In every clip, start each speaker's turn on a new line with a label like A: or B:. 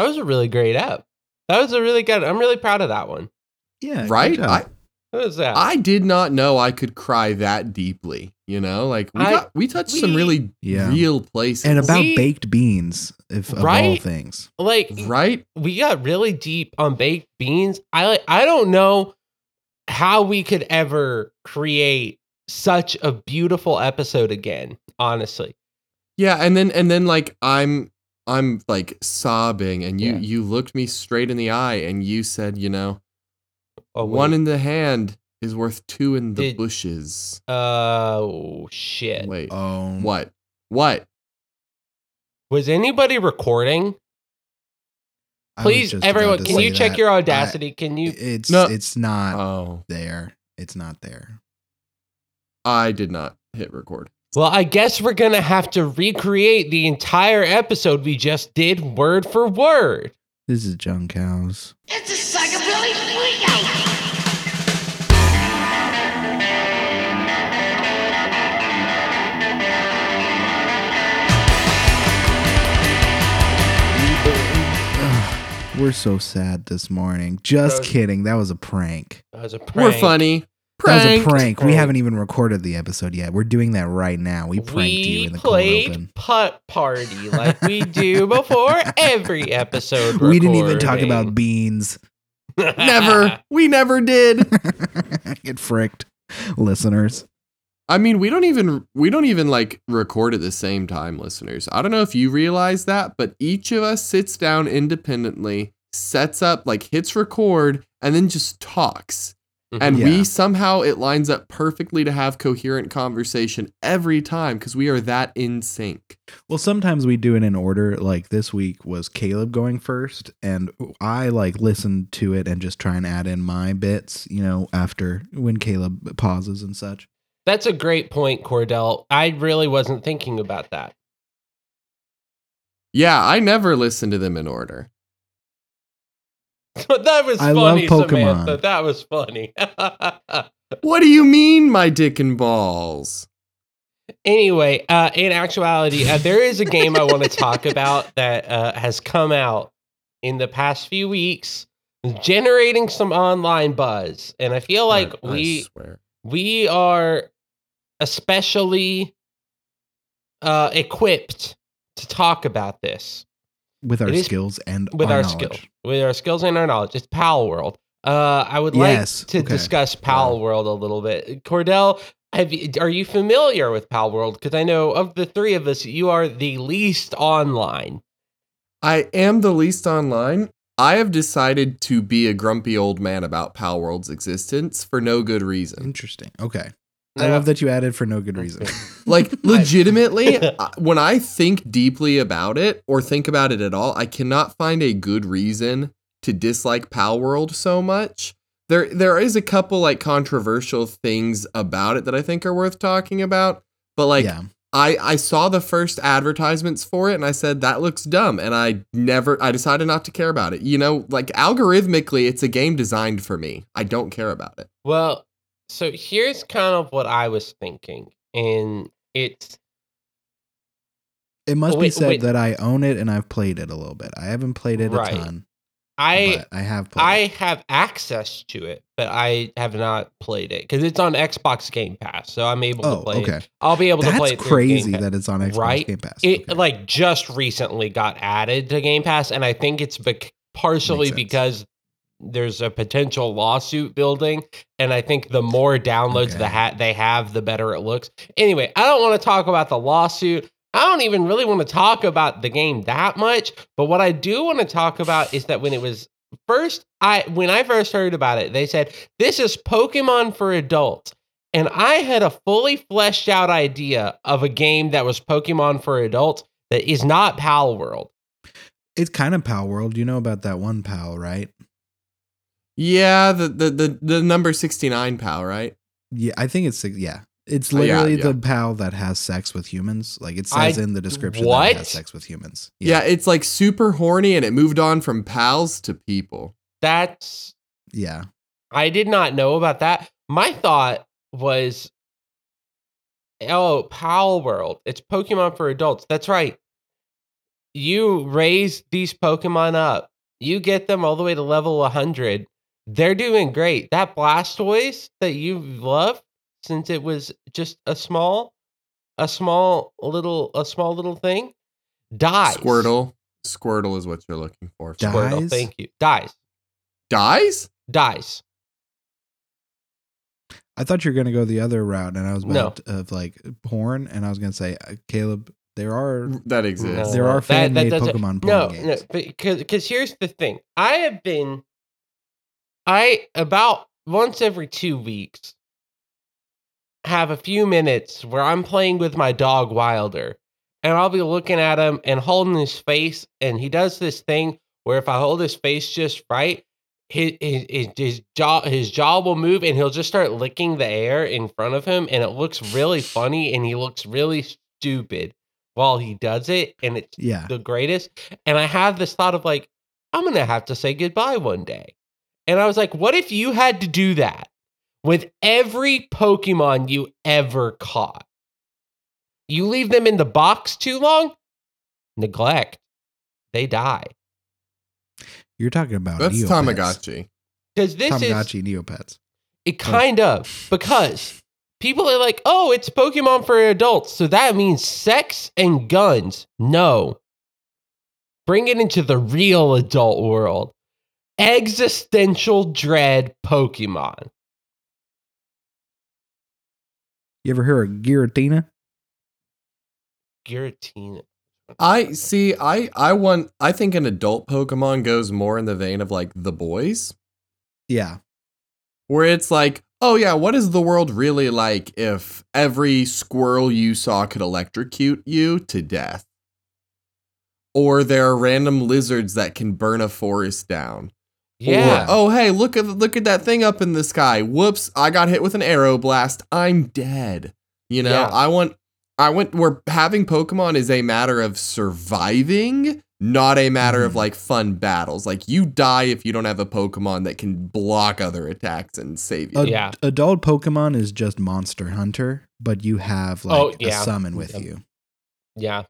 A: That was a really great app. That was a really good. I'm really proud of that one.
B: Yeah,
C: right?
B: job.
C: I,
A: What was that?
C: I did not know I could cry that deeply. You know, like we
A: I-
C: got we touched some really
B: Yeah.
C: real places.
B: and about
A: We-
B: baked beans, if of all
A: Right?
B: things.
A: like
C: right?
A: we got really deep on baked beans. I like. I don't know how we could ever create such a beautiful episode again. Honestly,
C: Yeah, and then and then like I'm I'm like sobbing and you
A: Yeah.
C: you looked me straight in the eye and you said, you know,
A: oh,
C: one in the hand is worth two in the
A: Did-
C: bushes.
A: oh shit.
C: Wait.
B: Oh,
C: What? What?
A: Was anybody recording? Please, everyone, can
B: say
A: you check
B: that.
A: your
B: I-
A: audacity? can you?
B: It's
C: No.
B: it's not
C: Oh,
B: there. It's not there.
C: I did not hit record.
A: Well, I guess we're gonna have to recreate the entire episode we just did, word for word.
B: This is Junk Cows.
D: It's a psychobilly freakout!
B: We're so sad this morning. Just
A: That
B: kidding. That was a prank.
A: That was a prank.
C: We're funny.
B: That was a
C: Prank.
B: prank. We
A: oh.
B: haven't even recorded the episode yet. We're doing that right now. We pranked you in the cold open.
A: putt party like we do before every episode.
B: We didn't even talk about beans.
C: Never. We never did.
B: Get fricked, listeners.
C: I mean, we don't even we don't even like record at the same time, listeners. I don't know if you realize that, but each of us sits down independently, sets up, like hits record, and then just talks. Mm-hmm. And
B: Yeah.
C: we somehow it lines up perfectly to have coherent conversation every time because we are that in sync.
B: Well, sometimes we do it in order. Like this week was Caleb going first, and I like listen to it and just try and add in my bits, you know, after when Caleb pauses and such.
A: That's a great point, Cordell. I really wasn't thinking about that.
C: Yeah, I never listen to them in order.
A: that was
B: I love
A: funny,
B: Pokemon.
A: Samantha. That was funny.
C: What do you mean, my dick and balls?
A: anyway, uh, in actuality, uh, there is a game I want to talk about that uh, has come out in the past few weeks, generating some online buzz, and I feel like
C: I- I
A: we
C: swear.
A: we are especially uh, equipped to talk about this
B: With our skills and
A: with our,
B: knowledge.
A: skills, with our skills and our knowledge. It's Palworld. Uh, I would
B: Yes,
A: like to
B: okay.
A: discuss Pal
C: Wow.
A: World a little bit. Cordell, have you, are you familiar with Palworld? Because I know of the three of us, you are the least online.
C: I am the least online. I have decided to be a grumpy old man about Palworld's existence for no good reason.
B: Interesting. Okay. I love that you added for no good reason.
C: Like, legitimately, I- when I think deeply about it or think about it at all, I cannot find a good reason to dislike Palworld so much. There, there is a couple like controversial things about it that I think are worth talking about, but like
B: yeah.
C: I, I saw the first advertisements for it and I said that looks dumb and I never I decided not to care about it. You know, like algorithmically it's a game designed for me. I don't care about it.
A: Well, so here's kind of what I was thinking, and it's
B: It must be said
A: wait.
B: that I own it and I've played it a little bit. I haven't played it
A: Right.
B: a ton,
A: I
B: I have played
A: I
B: it.
A: have access to it, but I have not played it because it's on Xbox Game Pass, so I'm able
B: Oh,
A: to play
B: okay.
A: it. I'll be able to play
B: That's
A: it. through Game
B: crazy that it's on Xbox
A: Right?
B: Game Pass.
A: It
B: Okay.
A: like just recently got added to Game Pass, and I think it's bec- partially because there's a potential lawsuit building, and I think the more downloads
B: Okay.
A: the ha- they have, the better it looks. Anyway, I don't want to talk about the lawsuit. I don't even really want to talk about the game that much, but what I do want to talk about is that when it was first, I when I first heard about it, they said this is Pokemon for adults. And I had a fully fleshed out idea of a game that was Pokemon for adults that is not Palworld.
B: it's kind of Palworld. You know about that one Pal, right?
C: Yeah, the the the, the number 69 pal, right?
B: Yeah, I think it's yeah. It's
C: Oh, yeah,
B: literally
C: yeah.
B: the pal that has sex with humans. Like it
A: I-
B: says in the description that it has sex with humans.
C: Yeah. it's like super horny and it moved on from pals to people.
A: That's
B: Yeah.
A: I did not know about that. My thought was oh, Palworld. It's Pokemon for adults. That's right. you raise these Pokemon up, you get them all the way to level 100. They're doing great. That Blastoise that you love since it was just a small, a small little, a small little thing, dies.
C: Squirtle. Squirtle is what you're looking for.
B: Die-
A: Squirtle, thank you. Dies.
C: Dies?
A: Dies.
B: I thought you were gonna go the other route, and I was
A: No.
B: about of like porn, and I was gonna say, uh, Caleb, there are
C: That exists.
B: There are
A: that- that
B: fan-made
A: doesn't-
B: Pokemon
A: No,
B: porn
A: no,
B: games.
A: because because here's the thing. I have been, I about once every two weeks have a few minutes where I'm playing with my dog Wilder, and I'll be looking at him and holding his face, and he does this thing where if I hold his face just right. His, his, his, jaw his jaw will move and he'll just start licking the air in front of him and it looks really funny and he looks really stupid while he does it and it's
B: yeah.
A: the greatest. And I have this thought of like, I'm gonna have to say goodbye one day. And I was like, what if you had to do that with every Pokemon you ever caught? You leave them in the box too long, neglect, they die.
B: You're talking about
C: That's
B: Neopets.
C: Tamagotchi.
A: Because this is
B: Tamagotchi Neopets.
A: it kind of because people are like, oh, it's Pokemon for adults, so that means sex and guns. No. Bring it into the real adult world. Existential dread Pokemon.
B: You ever hear of Giratina?
A: Giratina.
C: I see. I I want. I think an adult Pokemon goes more in the vein of like the boys,
B: Yeah.
C: where it's like, oh yeah, what is the world really like if every squirrel you saw could electrocute you to death? Or there are random lizards that can burn a forest down.
A: Yeah.
C: Or, oh hey, look at look at that thing up in the sky. Whoops, I got hit with an arrow blast. I'm dead. You know,
A: Yeah.
C: I want I want where having Pokemon is a matter of surviving, not a matter of
B: Mhm.
C: like fun battles. Like you die if you don't have a Pokemon that can block other attacks and save you.
B: Ad-
A: Yeah.
B: Adult Pokemon is just Monster Hunter, but you have like
A: Oh, yeah.
B: a summon with
A: Yep.
B: you.
A: yeah.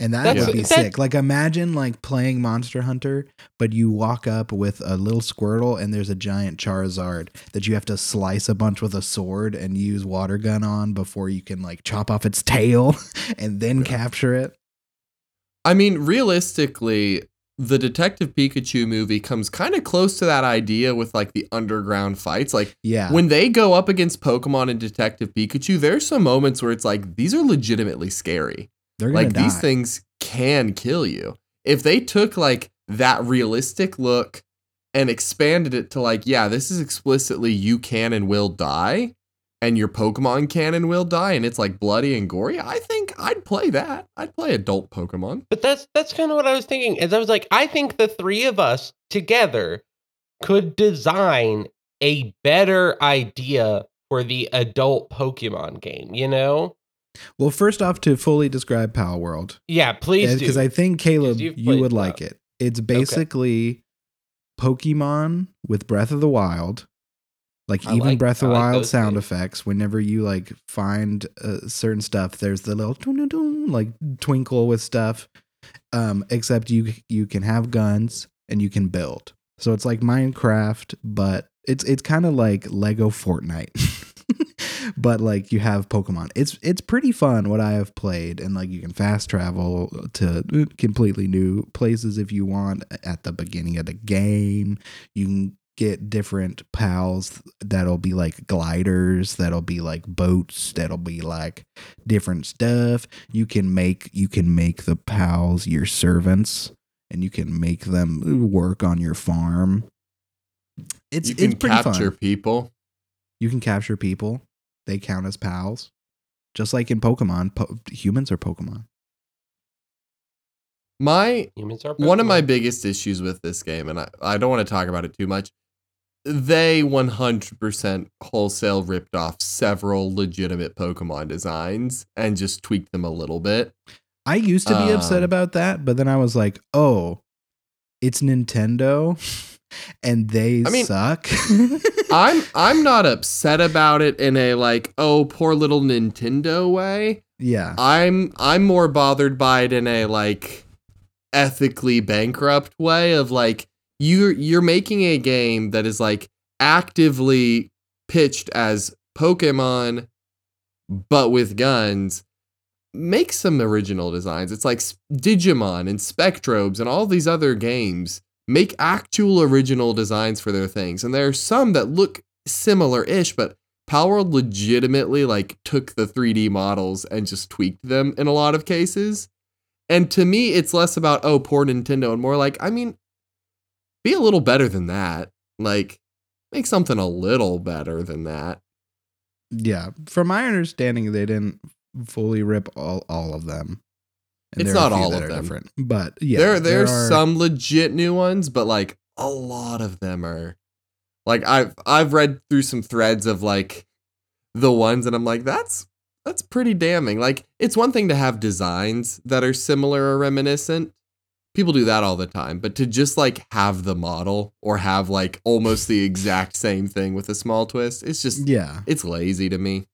B: And that
A: That's-
B: would be
A: that-
B: sick. Like imagine like playing Monster Hunter, but you walk up with a little Squirtle and there's a giant Charizard that you have to slice a bunch with a sword and use water gun on before you can like chop off its tail and then capture it.
C: I mean, realistically, the Detective Pikachu movie comes kind of close to that idea with like the underground fights. Like
B: Yeah.
C: when they go up against Pokemon and Detective Pikachu, there's some moments where it's like these are legitimately scary.
B: They're gonna
C: Like
B: die.
C: these things can kill you. If they took like that realistic look and expanded it to like, yeah, this is explicitly you can and will die, and your Pokemon can and will die, and it's like bloody and gory, I think I'd play that. I'd play adult Pokemon.
A: But that's that's kind of what I was thinking. Is I was like, I think the three of us together could design a better idea for the adult Pokemon game, you know?
B: Well, first off, to fully describe Palworld,
A: Yeah, please
B: because I think Caleb, you would like it. It's basically Pokemon with Breath of the Wild, like
A: I
B: even
A: like-
B: Breath of the Wild
A: those
B: sound
A: games.
B: effects. Whenever you like find uh, certain stuff, there's the little like twinkle with stuff. Um, except you you can have guns and you can build. So it's like Minecraft, but it's it's kind of like Lego Fortnite. but like you have Pokemon. It's it's pretty fun what I have played and like you can fast travel to completely new places if you want at the beginning of the game. You can get different pals that'll be like gliders, that'll be like boats, that'll be like different stuff. You can make you can make the pals your servants and you can make them work on your farm. It's
C: you can
B: it's pretty
C: capture
B: fun.
C: people.
B: You can capture people. They count as pals. Just like in Pokemon, po- humans are Pokemon.
C: My
A: Humans are
C: one of my biggest issues with this game, and I, I don't want to talk about it too much. They 100% wholesale ripped off several legitimate Pokemon designs and just tweaked them a little bit.
B: I used to be upset
C: Um,
B: about that, but then I was like, oh, it's Nintendo and they
C: I mean,
B: suck.
C: I'm I'm not upset about it in a like oh poor little Nintendo way.
B: yeah.
C: I'm I'm more bothered by it in a like ethically bankrupt way of like you're you're making a game that is like actively pitched as Pokemon but with guns. Make some original designs. It's like Digimon and Spectrobes and all these other games make actual original designs for their things. And there are some that look similar-ish, but Palworld legitimately like took the 3D models and just tweaked them in a lot of cases. And to me, it's less about oh poor Nintendo and more like I mean, be a little better than that. Like make something a little better than that.
B: Yeah, from my understanding, they didn't fully rip all all of them.
C: It's
B: there are a
C: not all of them.
B: different, but yeah,
C: there
B: there
C: there's
B: are-
C: some legit new ones, but like a lot of them are like I've I've read through some threads of like the ones and I'm like that's that's pretty damning. Like it's one thing to have designs that are similar or reminiscent. People do that all the time, but to just like have the model or have like almost the exact same thing with a small twist, it's just
B: Yeah,
C: it's lazy to me.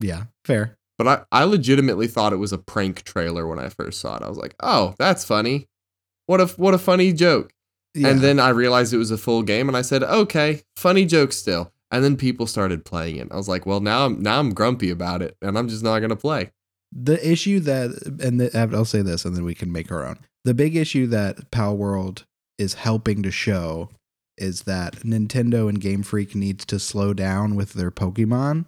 B: yeah, fair.
C: But I, I legitimately thought it was a prank trailer when I first saw it. I was like, "Oh, that's funny. What a what a funny joke."
B: Yeah.
C: And then I realized it was a full game, and I said, "Okay, funny joke still." And then people started playing it. I was like, "Well, now I'm now I'm grumpy about it, and I'm just not gonna play."
B: the issue that and the, I'll say this and then we can make our own. The big issue that Palworld is helping to show is that Nintendo and Game Freak needs to slow down with their Pokemon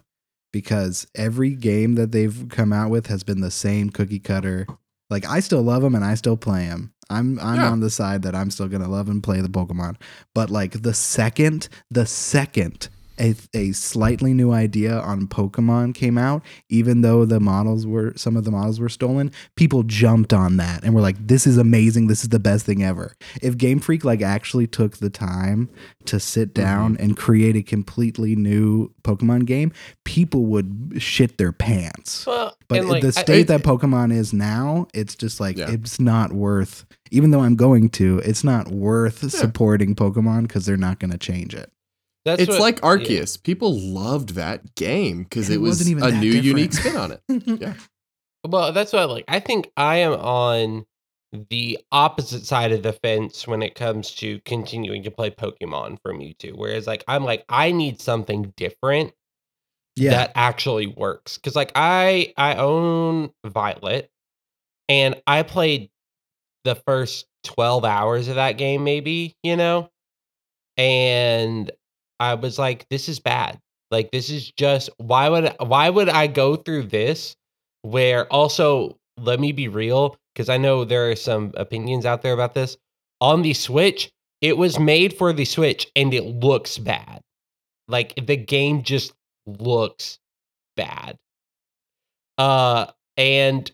B: because every game that they've come out with has been the same cookie cutter. Like I still love them and I still play them. I'm I'm
C: Yeah.
B: on the side that I'm still gonna love and play the Pokemon. But like the second, the second a, a slightly new idea on Pokemon came out, even though the models were some of the models were stolen, people jumped on that and were like, "This is amazing! This is the best thing ever." If Game Freak like actually took the time to sit mm-hmm. down and create a completely new Pokemon game, people would shit their pants.
A: Well,
B: But
A: and, like,
B: the
A: I-
B: state
C: I-
B: that Pokemon is now, it's just like
C: Yeah.
B: it's not worth. Even though I'm going to, it's not worth
C: Yeah.
B: supporting Pokemon because they're not going to change it.
A: That's
C: it's
A: what-
C: like
A: yeah.
C: Arceus. People loved that game because it
B: it
C: was
B: wasn't even
C: a new,
B: different.
C: unique spin on it. Yeah.
A: Well, that's what I like. I think I am on the opposite side of the fence when it comes to continuing to play Pokemon from for Mewtwo. Whereas, like, I'm like, I need something different
B: Yeah,
A: that actually works. Because, like, I I own Violet, and I played the first twelve hours of that game, maybe you know, and I was like, this is bad. Like, this is just why would why would I go through this? Where also, let me be real, because I know there are some opinions out there about this. On the Switch, it was made for the Switch and it looks bad. Like the game just looks bad. Uh and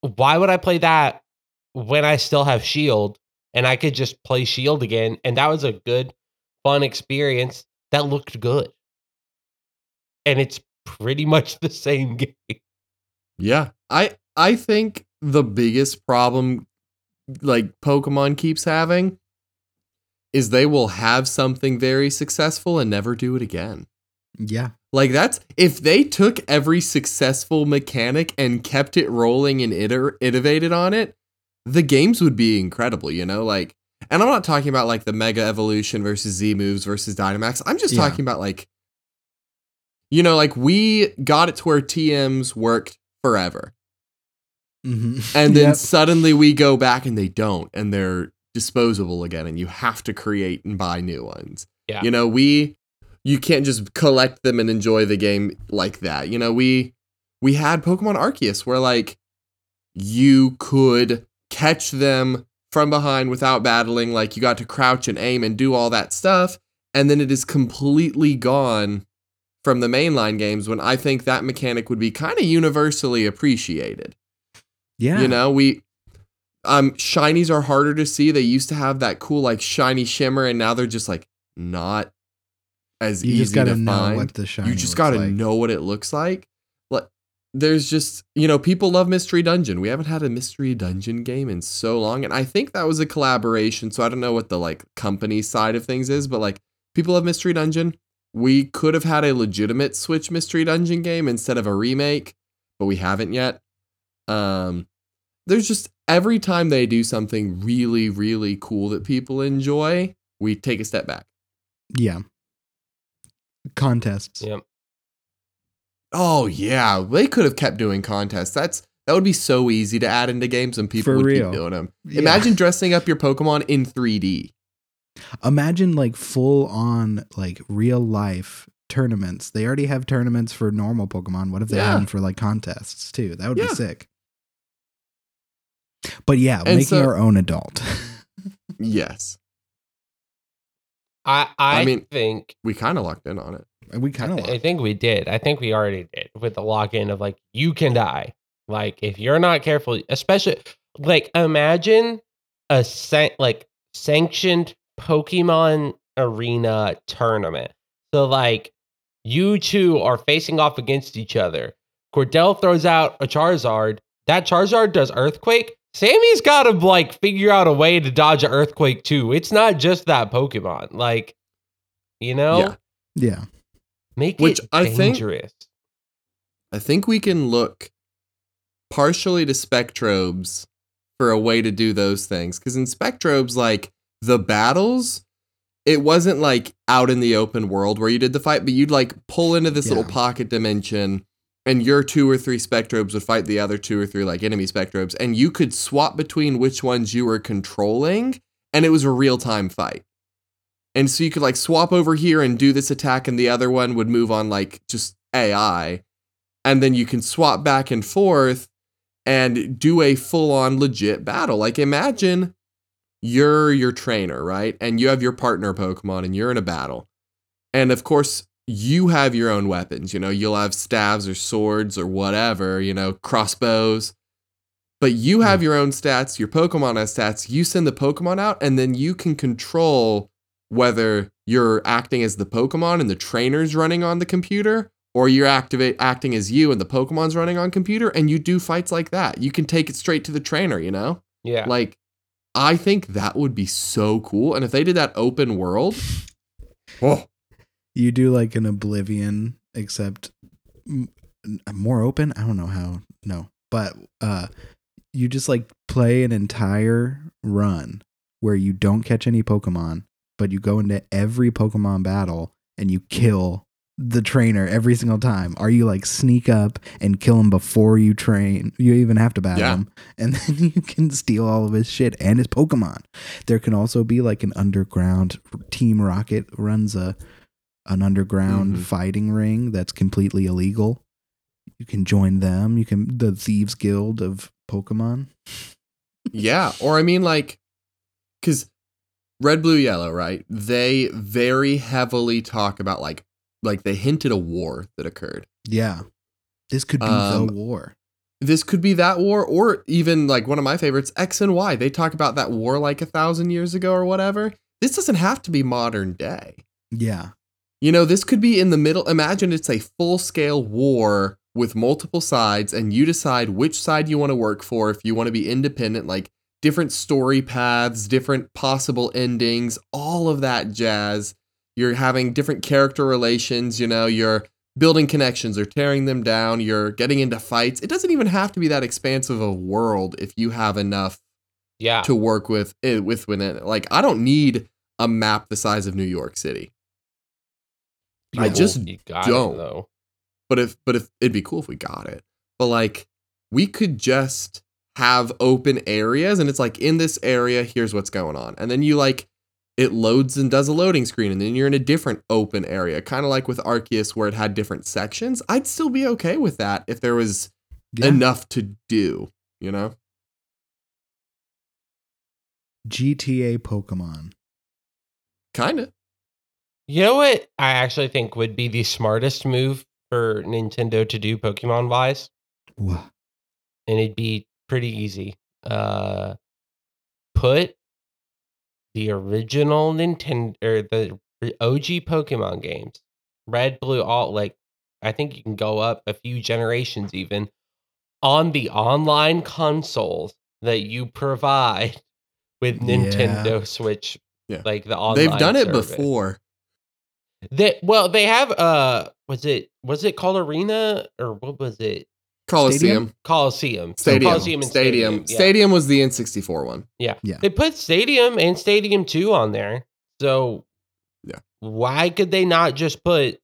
A: why would I play that when I still have Shield and I could just play Shield again and that was a good fun experience that looked good. And it's pretty much the same game.
C: Yeah. I I think the biggest problem like Pokemon keeps having is they will have something very successful and never do it again.
B: yeah,
C: Like that's if they took every successful mechanic and kept it rolling and iter- iterated on it, the games would be incredible, you know? Like and I'm not talking about like the Mega Evolution versus Z moves versus Dynamax. I'm just
B: Yeah.
C: talking about like you know, like we got it to where TMs worked forever.
B: hmm
C: And then suddenly we go back and they don't and they're disposable again and you have to create and buy new ones.
A: Yeah.
C: You know, we you can't just collect them and enjoy the game like that. You know, we we had Pokemon Arceus where like you could catch them from behind without battling like you got to crouch and aim and do all that stuff and then it is completely gone from the mainline games when I think that mechanic would be kind of universally appreciated.
B: yeah,
C: You know, we um shinies are harder to see. They used to have that cool like shiny shimmer and now they're just like not as
B: you
C: easy
B: just got to
C: to
B: know
C: find.
B: what the shiny.
C: you just got to
B: like.
C: know what it looks like. Like there's just, you know, people love Mystery Dungeon. We haven't had a Mystery Dungeon game in so long and I think that was a collaboration, so I don't know what the like company side of things is, but like people love Mystery Dungeon. We could have had a legitimate Switch Mystery Dungeon game instead of a remake, but we haven't yet. Um there's just every time they do something really, really cool that people enjoy, we take a step back.
B: Yeah. Contests.
A: Yep.
C: Oh yeah, they could have kept doing contests. That's that would be so easy to add into games and people
B: For
C: would
B: real.
C: keep doing them.
B: Yeah.
C: Imagine dressing up your Pokemon in 3D.
B: Imagine like full on like real life tournaments. They already have tournaments for normal Pokemon. What if they
C: Yeah.
B: had them for like contests too? That would
C: Yeah.
B: be sick. But yeah,
C: And
B: making
C: so-
B: our own adult.
C: Yes,
A: I I,
C: I mean-
A: think
C: we kind of locked in on it.
B: We kind of
A: th- I think we did. I think we already did with the lock in of like you can die. Like if you're not careful, especially like imagine a san- like sanctioned Pokemon arena tournament. So like you two are facing off against each other. Cordell throws out a Charizard. That Charizard does Earthquake. Sammy's got to like figure out a way to dodge an Earthquake too. It's not just that Pokemon. Like, you know,
C: Yeah.
B: yeah.
A: Make
C: Which
A: it
C: I think-
A: dangerous.
C: I think we can look partially to Spectrobes for a way to do those things. Because in Spectrobes, like the battles, it wasn't like out in the open world where you did the fight, but you'd like pull into this little pocket dimension and your two or three Spectrobes would fight the other two or three like enemy Spectrobes. And you could swap between which ones you were controlling. And it was a real time fight. And so you could like swap over here and do this attack, and the other one would move on like just AI and then you can swap back and forth and do a full-on legit battle. Like imagine you're your trainer right? And you have your partner pokemon and you're in a battle. And of course you have your own weapons you know? You'll have staves or swords or whatever you know crossbows. But you have hmm. your own stats your pokemon has stats. You send the pokemon out and then you can control whether you're acting as the pokemon and the trainer's running on the computer or you're activate acting as you and the Pokemon's running on computer, and you do fights like that. You can take it straight to the trainer, you know?
A: Yeah.
C: Like, I think that would be so cool. And if they did that open world, oh,
B: You do like an Oblivion, except m- more open. I don't know how. No, but uh, you just like play an entire run where you don't catch any Pokemon, but you go into every Pokemon battle and you kill the trainer every single time. Are you like sneak up and kill him before you train? You even have to battle
C: Yeah.
B: him, and then you can steal all of his shit and his Pokemon. There can also be like an underground Team Rocket runs a an underground
C: Mhm.
B: fighting ring that's completely illegal. You can join them. You can the Thieves Guild of Pokemon.
C: yeah. Or I mean, like, because red, blue, yellow, right? They very heavily talk about, like, like they hinted a war that occurred.
B: Yeah. This could be
C: Um,
B: the war.
C: This could be that war, or even like one of my favorites, X and Y. They talk about that war like a thousand years ago or whatever. This doesn't have to be modern day.
B: Yeah.
C: You know, this could be in the middle. Imagine it's a full scale war with multiple sides, and you decide which side you want to work for. If you want to be independent, like different story paths, different possible endings, all of that jazz. You're having different character relations, you know, you're building connections or tearing them down, you're getting into fights. It doesn't even have to be that expansive of a world if you have enough
A: yeah.
C: to work with it with within it. Like I don't need a map the size of New York City. I just don't.
A: it though.
C: But if but if it'd be cool if we got it. But like we could just have open areas and it's like in this area here's what's going on. And then you like it loads and does a loading screen and then you're in a different open area, kind of like with Arceus where it had different sections. I'd still be okay with that if there was
B: Yeah.
C: enough to do, you know?
B: GTA Pokemon.
C: Kind of.
A: You know what I actually think would be the smartest move for Nintendo to do Pokemon wise?
B: Wha-
A: And it'd be pretty easy. Uh put the original Nintendo or the OG Pokemon games, red, blue, all like I think you can go up a few generations even on the online consoles that you provide with
B: Yeah.
A: Nintendo Switch.
C: Yeah.
A: Like the online
C: They've done it before.
A: That well, they have uh was it was it called Arena or what was it?
C: Coliseum.
A: Coliseum.
C: Stadium.
A: Coliseum and
C: Stadium.
A: Stadium. yeah.
C: Stadium was the N64 one. Yeah. yeah.
A: They put Stadium and Stadium 2 on there. So
C: Yeah.
A: why could they not just put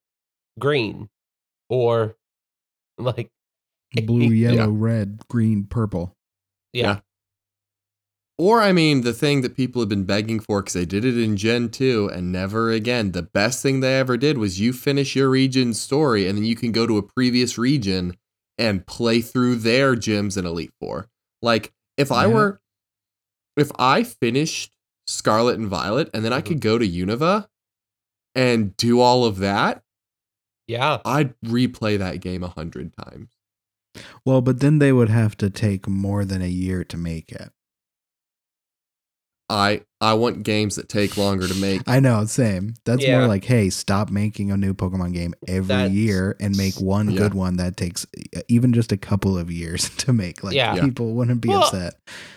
A: green or like
B: Blue,
A: Yeah.
B: yellow, red, green, purple.
A: yeah.
C: Yeah. Or, I mean, the thing that people have been begging for because they did it in Gen 2 and never again. The best thing they ever did was you finish your region's story and then you can go to a previous region and play through their gyms in Elite Four. Like, if I
B: Yeah.
C: were, if I finished Scarlet and Violet and then I
A: Mhm.
C: could go to Unova and do all of that,
A: Yeah.
C: I'd replay that game a hundred times.
B: Well, but then they would have to take more than a year to make it.
C: I I want games that take longer to make.
B: I know, same. That's
A: Yeah.
B: more like, hey, stop making a new Pokemon game every
A: That's-
B: year and make one
C: Yeah.
B: good one that takes uh, even just a couple of years to make. Like,
A: Yeah.
C: Yeah.
B: people wouldn't be
A: Well,
B: upset.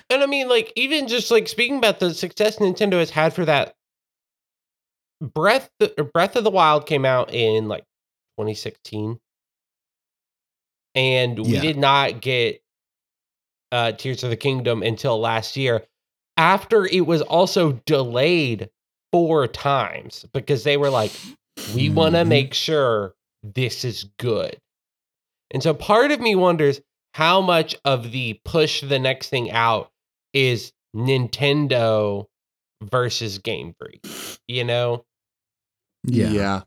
A: And I mean, like, even just like speaking about the success Nintendo has had for that, Breath or Breath of the Wild came out in like 2016, and we
B: Yeah.
A: did not get uh, Tears of the Kingdom until last year, after it was also delayed four times because they were like, we want to
B: Mhm.
A: make sure this is good. And so part of me wonders how much of the push the next thing out is Nintendo versus Game Freak, you know?
B: Yeah. Yeah.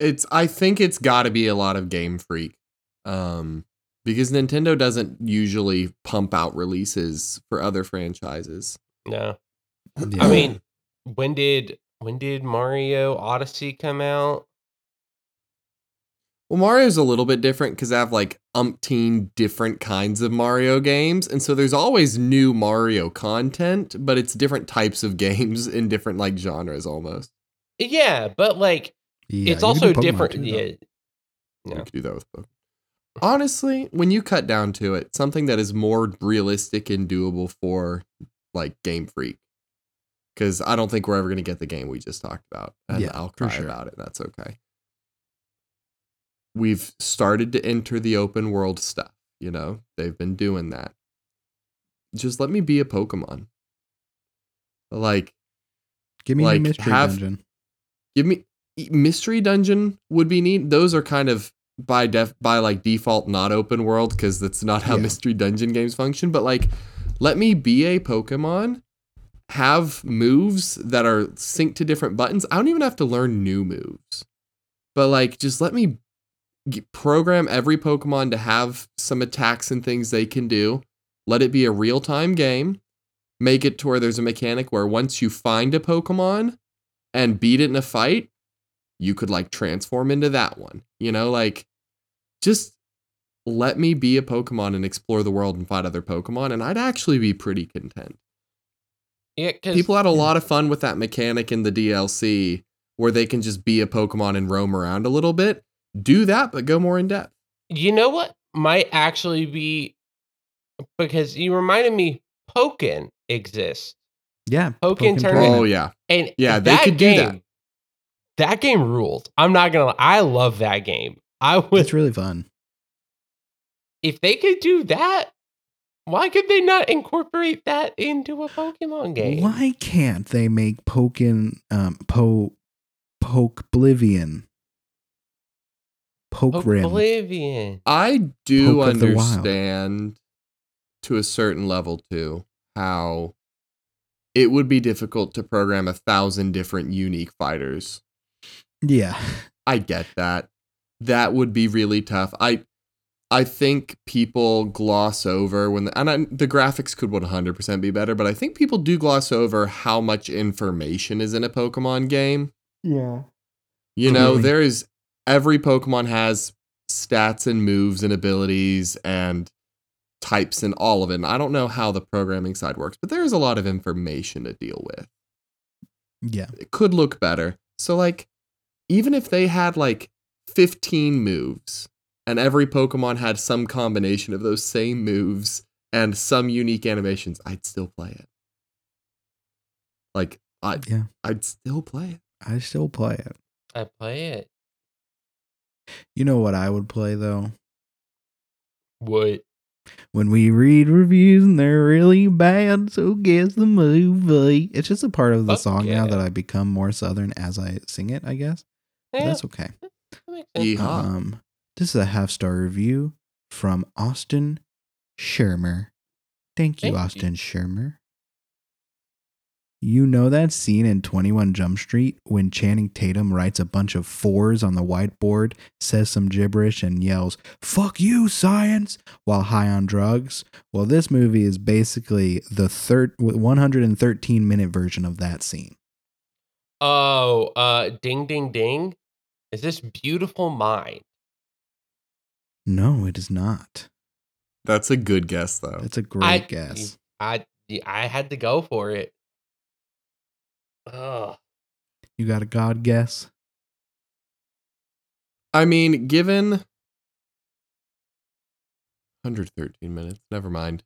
C: It's I think it's got to be a lot of Game Freak. Um because Nintendo doesn't usually pump out releases for other franchises.
A: No.
B: Yeah.
A: I mean, when did when did Mario Odyssey come out?
C: Well, Mario's a little bit different because I have like umpteen different kinds of Mario games. And so there's always new Mario content, but it's different types of games in different like genres almost.
A: Yeah, but like
B: Yeah,
A: it's
B: you could do
A: also different.
B: too, though.
A: yeah.
C: You
A: Yeah.
C: could do that with Pokemon. Honestly, when you cut down to it, something that is more realistic and doable for like Game Freak. Because I don't think we're ever going to get the game we just talked about. And
B: Yeah,
C: I'll cry
B: sure.
C: about it. That's okay. We've started to enter the open world stuff. You know, they've been doing that. Just let me be a Pokemon. Like,
B: Give me
C: like,
B: a mystery
C: have-
B: dungeon.
C: give me mystery dungeon would be neat those are kind of by def by like default not open world because that's not how
B: Yeah.
C: mystery dungeon games function but like let me be a pokemon have moves that are synced to different buttons. I don't even have to learn new moves. But like just let me g- program every pokemon to have some attacks and things they can do. Let it be a real-time game. Make it to where there's a mechanic where once you find a pokemon and beat it in a fight, you could like transform into that one. You know, like just let me be a Pokemon and explore the world and fight other Pokemon, and I'd actually be pretty content.
A: Yeah,
C: People had a lot of fun with that mechanic in the DLC where they can just be a Pokemon and roam around a little bit. Do that, but go more in depth.
A: you know what might actually be because you reminded me Pokken exists.
B: Yeah.
A: Pokken
B: Pokemon
A: Tournament.
C: Oh yeah.
A: And
C: Yeah, they
A: that
C: could do that.
A: That game ruled. I'm not gonna lie. I love that game. I would
B: It's really fun.
A: if they could do that, why could they not incorporate that into a Pokemon game?
B: Why can't they make Pokin um Po Poke Oblivion? Poke Rim.
A: Oblivion.
C: I do
B: Poke of the Wild.
C: understand to a certain level too how it would be difficult to program a thousand different unique fighters.
B: Yeah.
C: I get that. That would be really tough. I I think people gloss over when the, and I, the graphics could 100% be better, but I think people do gloss over how much information is in a Pokemon game.
B: Yeah.
C: You know,
B: Totally.
C: there is every Pokemon has stats and moves and abilities and types and all of it. And I don't know how the programming side works, but there is a lot of information to deal with.
B: Yeah.
C: It could look better. So like even if they had like 15 moves and every Pokemon had some combination of those same moves and some unique animations, I'd still play it. Like I
B: Yeah.
C: I'd still play it.
B: I still play it.
A: I play it.
B: You know what I would play though?
A: What?
B: When we read reviews and they're really bad, so guess the movie. It's just a part of the
A: Fuck
B: song now that I become more southern as I sing it, I guess. But
A: Yeah,
B: That's okay.
A: that.
C: Yeehaw.
B: Um, this is a half star review from Austin Shermer. Thank you,
A: Thank you.
B: Austin Shermer. You know that scene in 21 Jump Street when Channing Tatum writes a bunch of fours on the whiteboard, says some gibberish, and yells, Fuck you, science, while high on drugs? Well, this movie is basically the third 113 minute version of that scene.
A: Oh, uh, ding, ding, ding. Is this beautiful mind?
B: No, it is not.
C: That's a good guess, though.
B: That's a great
A: I-
B: guess.
A: I I had to go for it. Ugh.
B: You got a God guess?
C: I mean, given 113 minutes, never mind.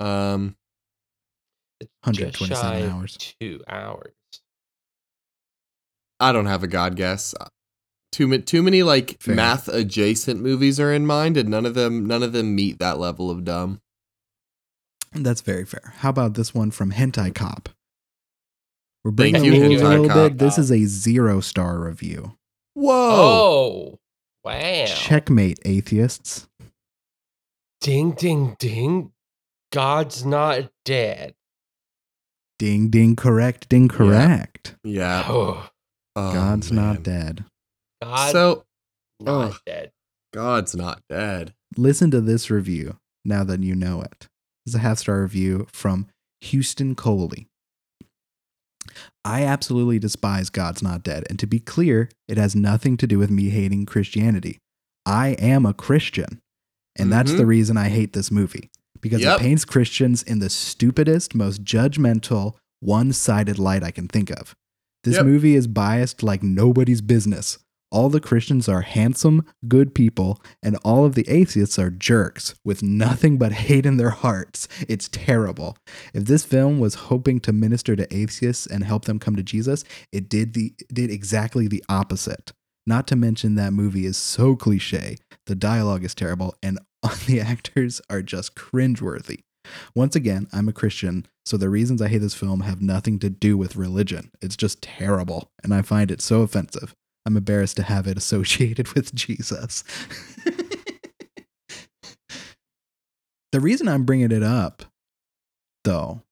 C: Um,
B: 127
A: just shy of
B: hours.
A: Two hours.
C: I don't have a god guess. Too many, too many like
B: Fair.
C: math adjacent movies are in mind, and none of them, none of them meet that level of dumb.
B: That's very fair. How about this one from Hentai Cop? We're
C: Thank
B: bringing
A: you,
B: the rules a
C: Hentai
B: little bit. This is a zero star review.
C: Whoa!
A: Oh, wow.
B: Checkmate, atheists.
A: Ding, ding, ding. God's not dead.
B: Ding, ding, correct, ding, correct.
C: Yeah.
A: Oh,
C: Oh,
B: God's
C: man.
B: not dead.
A: God
C: So
A: not
C: ugh.
A: dead.
C: God's not dead.
B: Listen to this review now that you know it. This is a half star review from Houston Coley. I absolutely despise God's Not Dead. And to be clear, it has nothing to do with me hating Christianity. I am a Christian. And that's
C: Mhm.
B: the reason I hate this movie because
C: Yep.
B: it paints Christians in the stupidest, most judgmental, one sided light I can think of. This
C: Yep.
B: movie is biased like nobody's business. All the Christians are handsome, good people, and all of the atheists are jerks with nothing but hate in their hearts. It's terrible. If this film was hoping to minister to atheists and help them come to Jesus, it did the did exactly the opposite. Not to mention that movie is so cliche, the dialogue is terrible, and the actors are just cringeworthy. Once again, I'm a Christian, so the reasons I hate this film have nothing to do with religion. It's just terrible, and I find it so offensive. I'm embarrassed to have it associated with Jesus. the reason I'm bringing it up, though,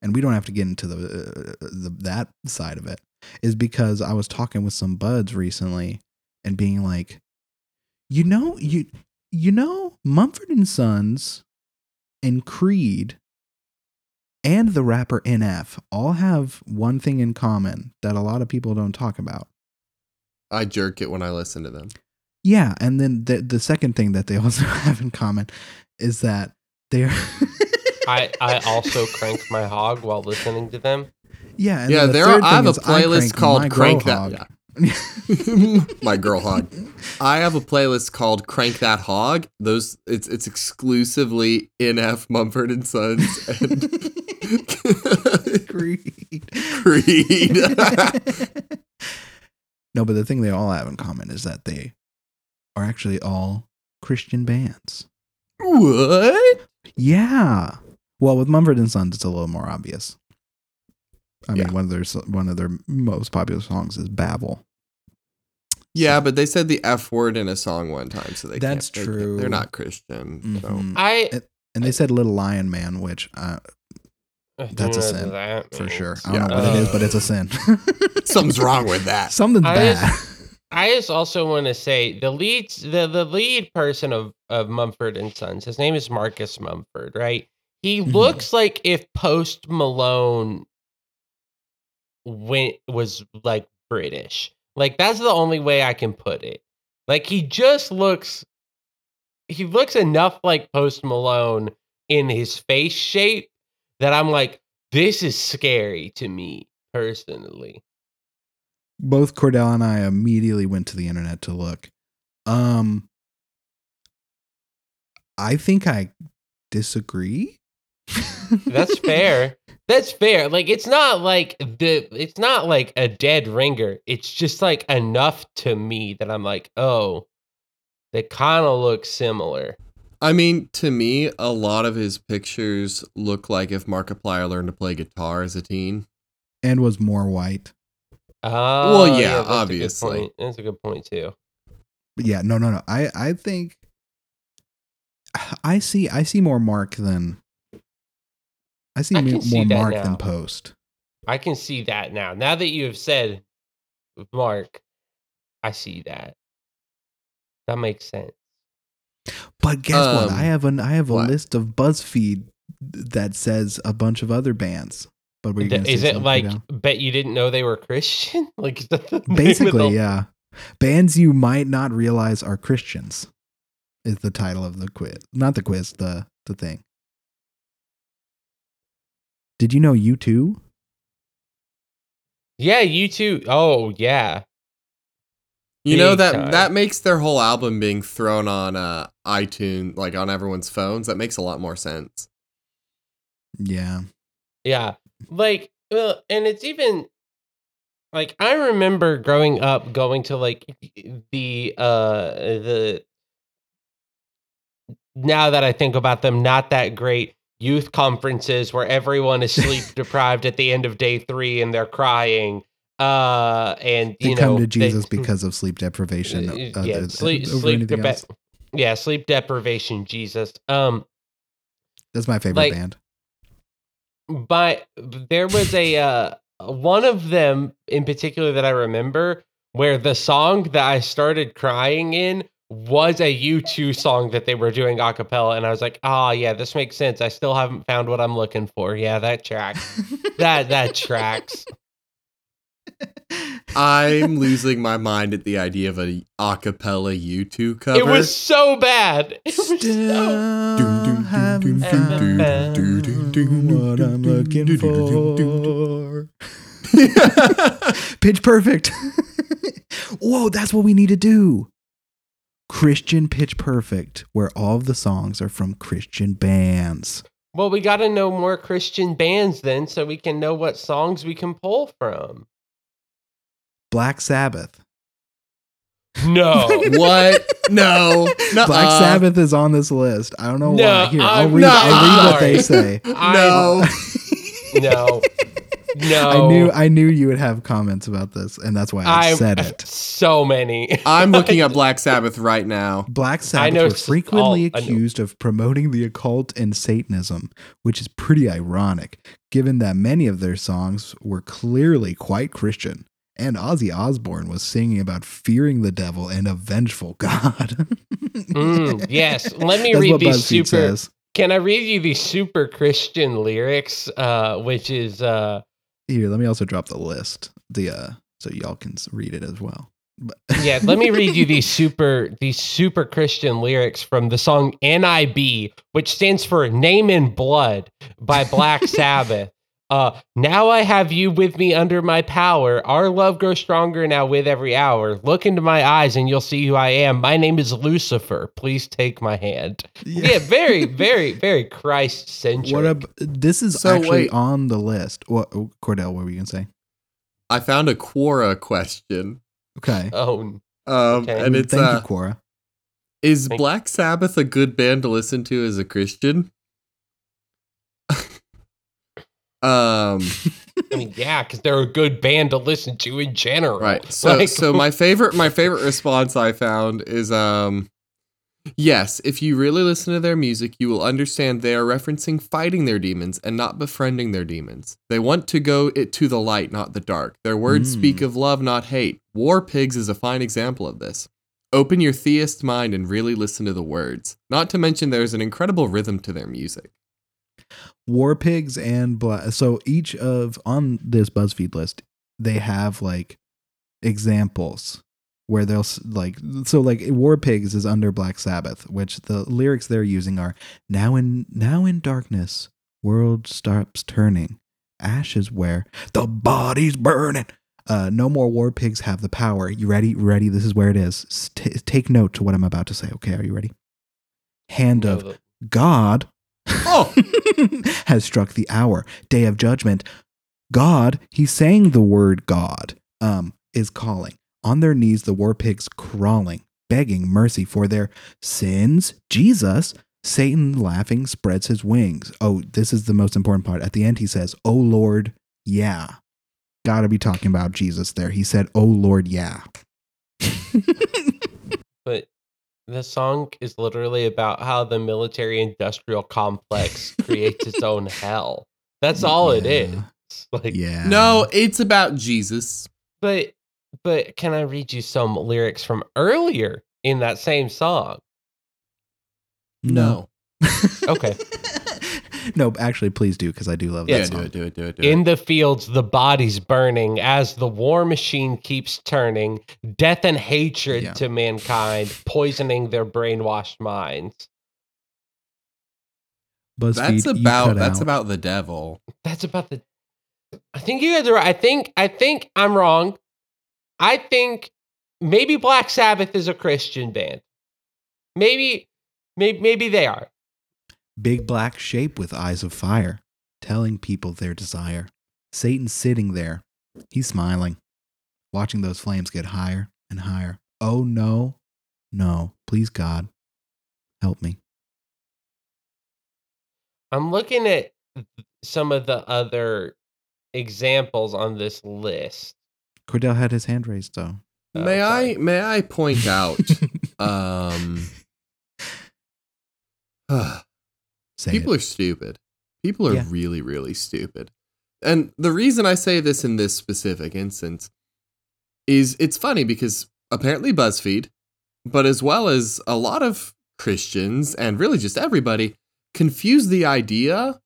B: and we don't have to get into the, uh, the that side of it, is because I was talking with some buds recently and being like, you know, you you know, Mumford and Sons and Creed and the rapper NF all have one thing in common that a lot of people don't talk about.
C: I jerk it when I listen to them.
B: Yeah, and then the the second thing that they also have in common is that they're
A: I, I also crank my hog while listening to them.
B: yeah and
C: yeah,
B: the
C: there are. I have a playlist
B: crank
C: called
B: my
C: "Crank
B: girl
C: That."
B: hog.
C: Yeah. my girl hog. I have a playlist called "Crank That Hog." Those it's it's exclusively NF Mumford and Sons and
B: Creed.
C: Creed.
B: no, but the thing they all have in common is that they are actually all Christian bands.
C: what?
B: Yeah. Well, with Mumford and Sons, it's a little more obvious. I mean, one of their one of their most popular songs is "Babel."
C: Yeah, but they said the F word in a song one time, so they
B: That's
C: can't,
B: true.
C: they're not Christian. So.
B: Mhm.
A: I
B: And they said "Little Lion Man," which uh, That's a sin,
A: that
B: for
A: means.
B: sure. I don't
C: Yeah.
B: know what it is, but it's a
A: Uh,
B: sin.
C: Something's wrong with that.
B: Something's
A: I
B: bad.
A: I just also want to say the lead the, the lead person of, of Mumford and Sons, his name is Marcus Mumford, right? He
B: Mhm.
A: looks like if Post Malone went was like British. Like that's the only way I can put it. Like he just looks he looks enough like Post Malone in his face shape that I'm like, this is scary to me personally.
B: Both Cordell and I immediately went to the internet to look. Um, I think I disagree.
A: That's fair. That's fair. Like it's not like the it's not like a dead ringer. It's just like enough to me that I'm like, oh, They kind of look similar.
C: I mean, to me, a lot of his pictures look like if Markiplier learned to play guitar as a teen.
B: and was more white.
A: Oh,
C: yeah,
A: that's
C: obviously.
A: point. That's a good point too.
B: But yeah, no, no, no. I I think I see I see more Mark than I see
A: I
B: me-
A: see
B: more Mark
A: now.
B: than Post.
A: I can see that now. Now that you have said Mark, I see that. That makes sense.
B: But guess what?
C: Um,
B: I have an I have a
C: what?
B: list of BuzzFeed that says a bunch of other bands. But were you
A: Is it like
B: Fidel?
A: bet you didn't know they were Christian? like is that the
B: basically, yeah, bands you might not realize are Christians is the title of the quiz. Not the quiz, the the thing. Did you know U2?
A: Yeah, you too. Oh yeah.
C: You know that
A: time.
C: that makes their whole album being thrown on uh, iTunes, like on everyone's phones. That makes a lot more sense.
B: Yeah.
A: Yeah. Like, well, and it's even like I remember growing up going to like the uh the now that I think about them, not that great youth conferences where everyone is sleep deprived at the end of day three and they're crying. Uh, and
B: They
A: you
B: come to Jesus
A: they-
B: because of sleep deprivation.
A: Uh,
B: uh,
A: yeah,
B: uh,
A: sleep, sleep yeah, sleep deprivation. Jesus. Um,
B: That's my favorite
A: like-
B: band.
A: but there was a uh, one of them in particular that I remember where the song that I started crying in was a U2 song that they were doing a cappella and I was like, "Ah, yeah, this makes sense. I still haven't found what I'm looking for." Yeah, that tracks. that that tracks.
C: I'm losing my mind at the idea of a acapella U2 cover.
A: It was so bad. It was so
B: Still haven't found what I'm looking for. Pitch perfect. Whoa, that's what we need to do. Christian Pitch Perfect, where all of the songs are from Christian bands.
A: Well, we got to know more Christian bands then so we can know what songs we can pull from.
B: Black Sabbath.
A: No.
C: what? No.
B: Black
C: Nuh-uh.
B: Sabbath is on this list. I don't know
A: No,
B: why. Here, I'll
A: I'm
B: read,
C: not
B: I'll read what they
A: sorry.
B: say.
C: No.
A: no. No.
B: I knew I knew you would have comments about this, and that's why I,
A: I
B: said it.
A: So many.
C: I'm looking at Black Sabbath right now.
B: Black Sabbath
A: know
B: were
A: s-
B: frequently
A: all-
B: accused of promoting the occult and Satanism, which is pretty ironic, given that many of their songs were clearly quite Christian. And Ozzy Osbourne was singing about fearing the devil and a vengeful God.
A: Mm, yes. Let me read these super.
B: says.
A: Can I read you these super Christian lyrics? Uh, which is uh,
B: Here, let me also drop the list, the uh, so y'all can read it as well. But
A: yeah. Let me read you these super these super Christian lyrics from the song "NIB," which stands for "Name in Blood" by Black Sabbath. Uh, now I have you with me under my power. Our love grows stronger now with every hour. Look into my eyes and you'll see who I am. My name is Lucifer. Please take my hand. Yeah, very, very, very Christ centric.
B: What ab- this is
C: So
B: actually
C: wait.
B: on the list. What oh, Cordell? What were you gonna say?
C: I found a Quora question.
B: Okay,
A: Oh,
C: Um,
A: Okay.
C: and it's
B: thank
C: uh,
B: you, Quora.
C: is
A: Thank-
C: Black Sabbath a good band to listen to as a Christian? um,
A: I mean, yeah, because they're a good band to listen to in general.
C: right. So,
A: Like,
C: so my favorite, my favorite response I found is, um, yes, if you really listen to their music, you will understand they are referencing fighting their demons and not befriending their demons. They want to go it to the light, not the dark. Their words
B: Mm.
C: speak of love, not hate. War Pigs is a fine example of this. Open your theist mind and really listen to the words. Not to mention, there's an incredible rhythm to their music.
B: War Pigs and Black. So each of on this BuzzFeed list, they have like examples where they'll like so like War Pigs is under Black Sabbath, which the lyrics they're using are now in now in darkness, world stops turning, ashes where the body's burning. Uh, no more war pigs have the power. You ready? Ready? This is where it is. T- take note to what I'm about to say. Okay, are you ready? Hand of God
C: Oh,
B: has struck the hour, day of judgment. God, he's saying the word God, um, is calling. On their knees, the war pigs crawling, begging mercy for their sins. Jesus, Satan laughing, spreads his wings. Oh, this is the most important part. At the end, he says, Oh Lord, yeah. Gotta be talking about Jesus there. He said, Oh Lord, yeah.
A: But the song is literally about how the military industrial complex creates its own hell. That's all it is. Like
B: yeah.
C: No, it's about Jesus.
A: but but can I read you some lyrics from earlier in that same song?
B: No.
A: Okay.
B: No, actually, please do because I do love
C: Yeah,
B: that
C: do
B: song.
C: it, do it, do it, do
A: In
C: it.
A: the fields, the bodies burning as the war machine keeps turning, death and hatred
B: Yeah.
A: to mankind, poisoning their brainwashed minds.
B: BuzzFeed,
C: That's about that's
B: out.
C: about the devil.
A: That's about the. I think you guys are right. I think I think I'm wrong. I think maybe Black Sabbath is a Christian band. Maybe, maybe, maybe they are.
B: Big black shape with eyes of fire, telling people their desire. Satan's sitting there. He's smiling, watching those flames get higher and higher. Oh no, no, please God, help me.
A: I'm looking at some of the other examples on this list.
B: Cordell had his hand raised though.
A: Oh,
C: may
A: sorry.
C: I may I point out um
B: Say
C: people
B: it.
C: are stupid. People are
B: Yeah.
C: really, really stupid. And the reason I say this in this specific instance is it's funny because apparently BuzzFeed, but as well as a lot of Christians and really just everybody, confuse the idea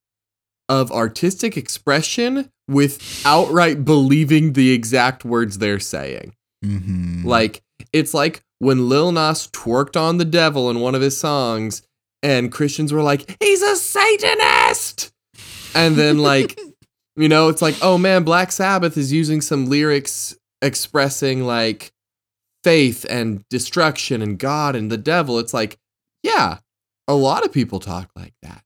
C: of artistic expression with outright believing the exact words they're saying.
B: Mhm.
C: Like it's like when Lil Nas twerked on the devil in one of his songs, and Christians were like, "He's a Satanist," and then like, you know, it's like, oh man, Black Sabbath is using some lyrics expressing like faith and destruction and God and the devil. It's like, yeah, a lot of people talk like that.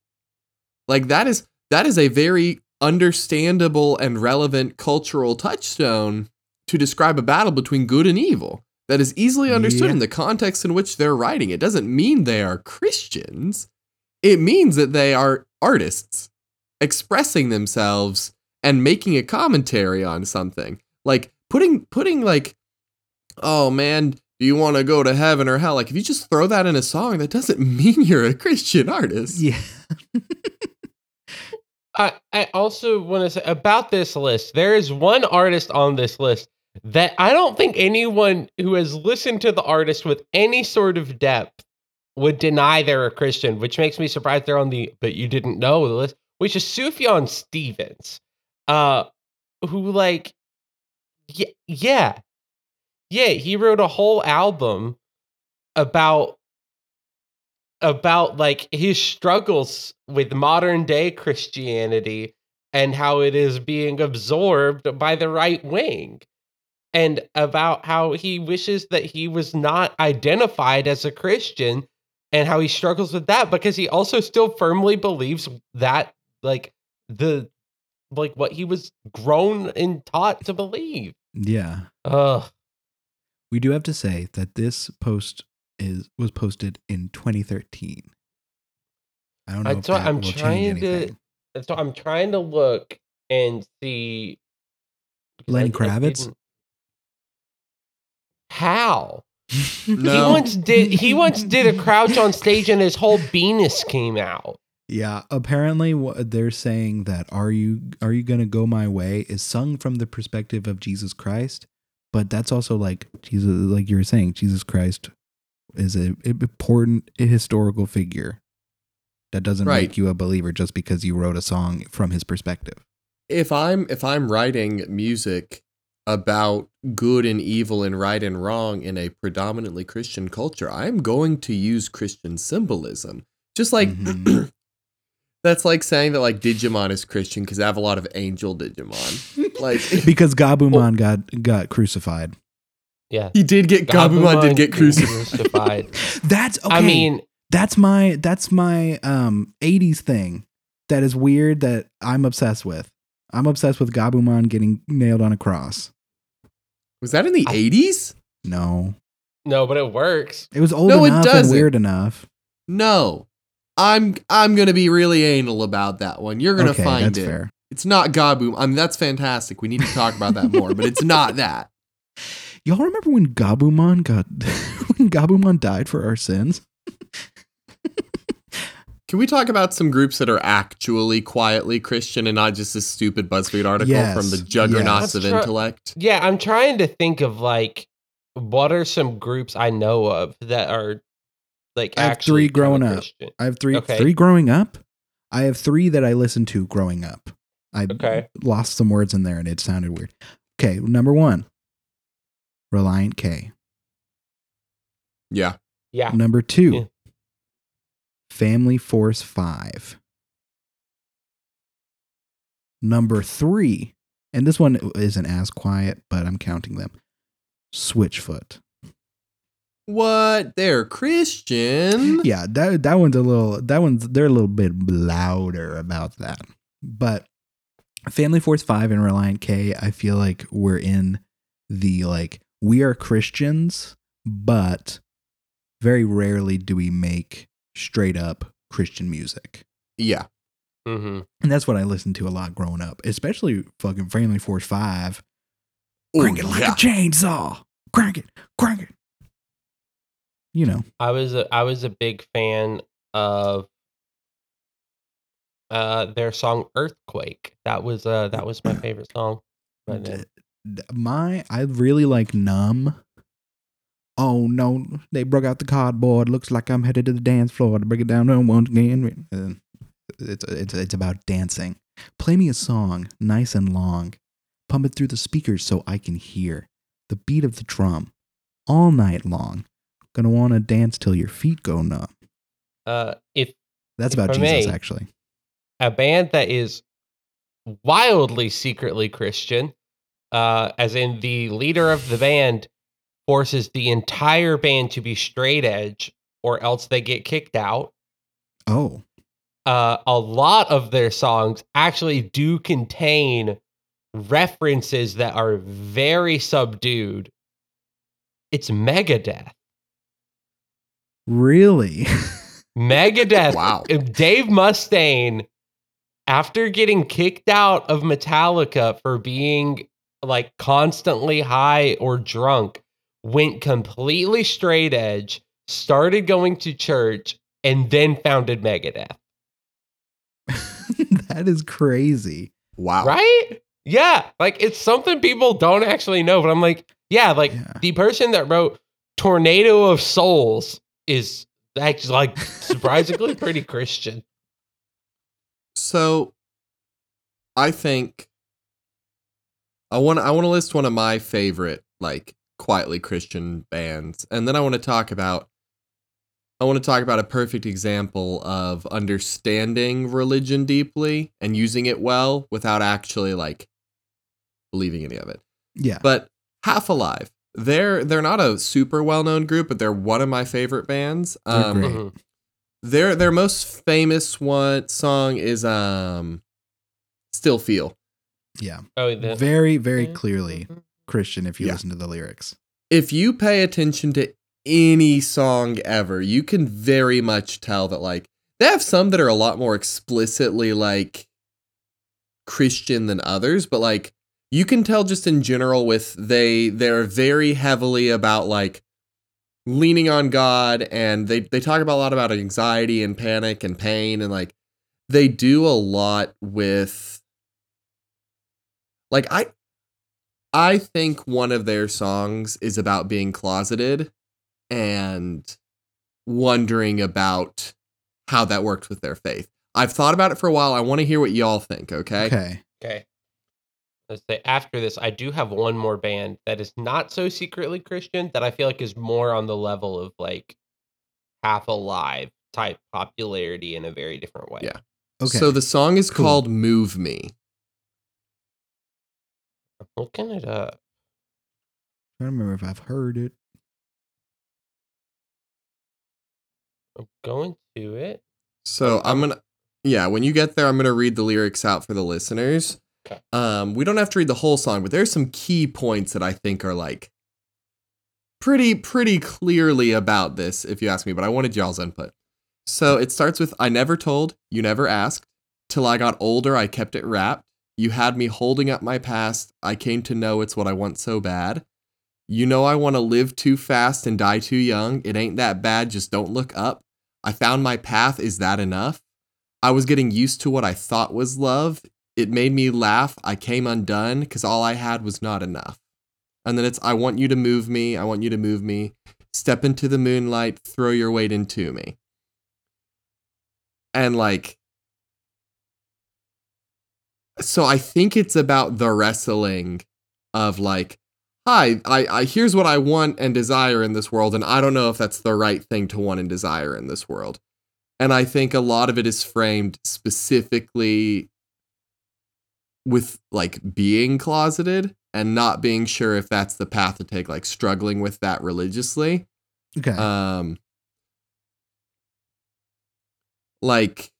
C: Like that is that is a very understandable and relevant cultural touchstone to describe a battle between good and evil that is easily understood
B: Yeah.
C: in the context in which they're writing. It doesn't mean they are Christians. It means that they are artists expressing themselves and making a commentary on something. Like putting putting like oh man, do you want to go to heaven or hell? Like if you just throw that in a song, that doesn't mean you're a Christian artist.
B: yeah.
A: I, I also want to say about this list, there is one artist on this list that I don't think anyone who has listened to the artist with any sort of depth would deny they're a Christian, which makes me surprised they're on the but you didn't know the list, which is Sufjan Stevens. Uh who like yeah, yeah. Yeah, he wrote a whole album about about like his struggles with modern day Christianity and how it is being absorbed by the right wing and about how he wishes that he was not identified as a Christian and how he struggles with that because he also still firmly believes that like the like what he was grown and taught to believe.
B: Yeah.
A: Ugh.
B: We do have to say that this post is was posted in 2013. I don't know
A: I
B: if that
A: I'm
B: will
A: trying
B: change
A: to-
B: anything.
A: And so I'm trying to look and see.
B: Lenny Kravitz?
A: Didn't- How? He once did. He once did a crouch on stage, and his whole penis came out.
B: Yeah, apparently what they're saying that are you are you going to go my way is sung from the perspective of Jesus Christ, but that's also like Jesus like you were saying Jesus Christ is a important historical figure. That doesn't
C: Right.
B: make you a believer just because you wrote a song from his perspective.
C: if I'm if I'm writing music about good and evil and right and wrong in a predominantly Christian culture, I'm going to use Christian symbolism. Just like
B: Mhm.
C: that's like saying that like Digimon is Christian because I have a lot of angel Digimon. Like
B: because Gabumon got got crucified.
A: Yeah,
C: he did get Gabumon did get crucified.
A: crucified.
B: That's okay.
A: I mean,
B: that's my that's my um 80s thing that is weird that I'm obsessed with. I'm obsessed with Gabumon getting nailed on a cross.
C: Was that in the 80s?
B: No.
A: No, but it works.
B: It was old
C: No, it
B: enough and
C: doesn't.
B: weird enough.
C: No. I'm I'm gonna be really anal about that one. You're gonna
B: okay,
C: find
B: that's
C: it.
B: fair.
C: It's not God Boom. I mean, that's fantastic. We need to talk about that more, but it's not that.
B: Y'all remember when Gabumon got when Gabumon died for our sins?
C: Can we talk about some groups that are actually quietly Christian and not just this stupid BuzzFeed article
B: Yes,
C: from the juggernauts
A: yes.
C: of
A: Let's try-
C: intellect?
A: Yeah, I'm trying to think of like what are some groups I know of that are like
B: I have
A: actually
B: three growing up.
A: Christian.
B: I have three
A: Okay.
B: three growing up. I have three that I listened to growing up. I
A: Okay.
B: lost some words in there and it sounded weird. Okay, number one, Relient K.
C: Yeah.
A: Yeah.
B: Number two,
A: Yeah.
B: Family Force Five. Number three, and this one isn't as quiet, but I'm counting them. Switchfoot.
C: What? They're Christian?
B: Yeah, that that one's a little that one's they're a little bit louder about that. But Family Force 5 and Relient K, I feel like we're in the like we are Christians, but very rarely do we make straight up Christian music.
C: Yeah.
A: Mm-hmm.
B: And that's what I listened to a lot growing up, especially fucking Family Force 5.
C: Oh,
B: Crank it like
C: yeah.
B: a chainsaw. Crank it, crank it. You know,
A: I was a I was a big fan of uh their song Earthquake. That was uh that was my favorite song. by them.
B: D- d- my I really like numb. Oh no, they broke out the cardboard. Looks like I'm headed to the dance floor to break it down once again. Uh, It's it's it's about dancing. Play me a song, nice and long. Pump it through the speakers so I can hear the beat of the drum all night long. Gonna wanna dance till your feet go numb.
A: Uh if
B: That's
A: If
B: about
A: I
B: Jesus,
A: may.
B: actually.
A: a band that is wildly secretly Christian, uh, as in the leader of the band forces the entire band to be straight edge or else they get kicked out.
B: Oh,
A: Uh, a lot of their songs actually do contain references that are very subdued. It's Megadeth.
B: really?
A: Megadeth.
C: Wow.
A: Dave Mustaine, after getting kicked out of Metallica for being like constantly high or drunk, went completely straight edge, started going to church, and then founded Megadeth.
B: that is crazy.
C: Wow.
A: Right? Yeah. Like it's something people don't actually know, but I'm like, yeah, like
B: Yeah.
A: the person that wrote Tornado of Souls is actually like surprisingly pretty Christian.
C: So I think I want I want to list one of my favorite like quietly Christian bands and then I want to talk about I want to talk about a perfect example of understanding religion deeply and using it well without actually like believing any of it.
B: Yeah.
C: But Half Alive, they're they're not a super well-known group, but they're one of my favorite bands.
B: They're
C: Um,
B: great.
A: Mhm.
C: their their most famous one song is um Still Feel.
B: yeah.
A: Oh, the,
B: Very, very clearly Christian if you
C: Yeah.
B: listen to the lyrics.
C: If you pay attention to any song ever, you can very much tell that like they have some that are a lot more explicitly like Christian than others, but like you can tell just in general with they they're very heavily about like leaning on God and they they talk about a lot about anxiety and panic and pain and like they do a lot with like I I think one of their songs is about being closeted and wondering about how that worked with their faith. I've thought about it for a while. I want to hear what y'all think, okay?
B: Okay.
A: Okay. Let's say after this, I do have one more band that is not so secretly Christian that I feel like is more on the level of like half alive type popularity in a very different way.
C: Yeah.
B: Okay.
C: So the song is
B: Cool.
C: called Move Me.
A: I'm looking it up.
B: I don't remember if I've heard it.
A: I'm going to it.
C: So I'm going to Yeah, when you get there I'm going to read the lyrics out for the listeners.
A: Okay.
C: Um we don't have to read the whole song, but there's some key points that I think are like pretty pretty clearly about this if you ask me, but I wanted y'all's input. So it starts with I never told, you never asked. Till I got older, I kept it wrapped. You had me holding up my past. I came to know it's what I want so bad. You know I want to live too fast and die too young. It ain't that bad, just don't look up. I found my path, is that enough? I was getting used to what I thought was love. It made me laugh. I came undone because all I had was not enough. And then it's I want you to move me. I want you to move me. Step into the moonlight, throw your weight into me. And like, so I think it's about the wrestling of like, hi, I, I here's what I want and desire in this world, and I don't know if that's the right thing to want and desire in this world. And I think a lot of it is framed specifically with like being closeted and not being sure if that's the path to take, like struggling with that religiously.
B: Okay.
C: Um, like,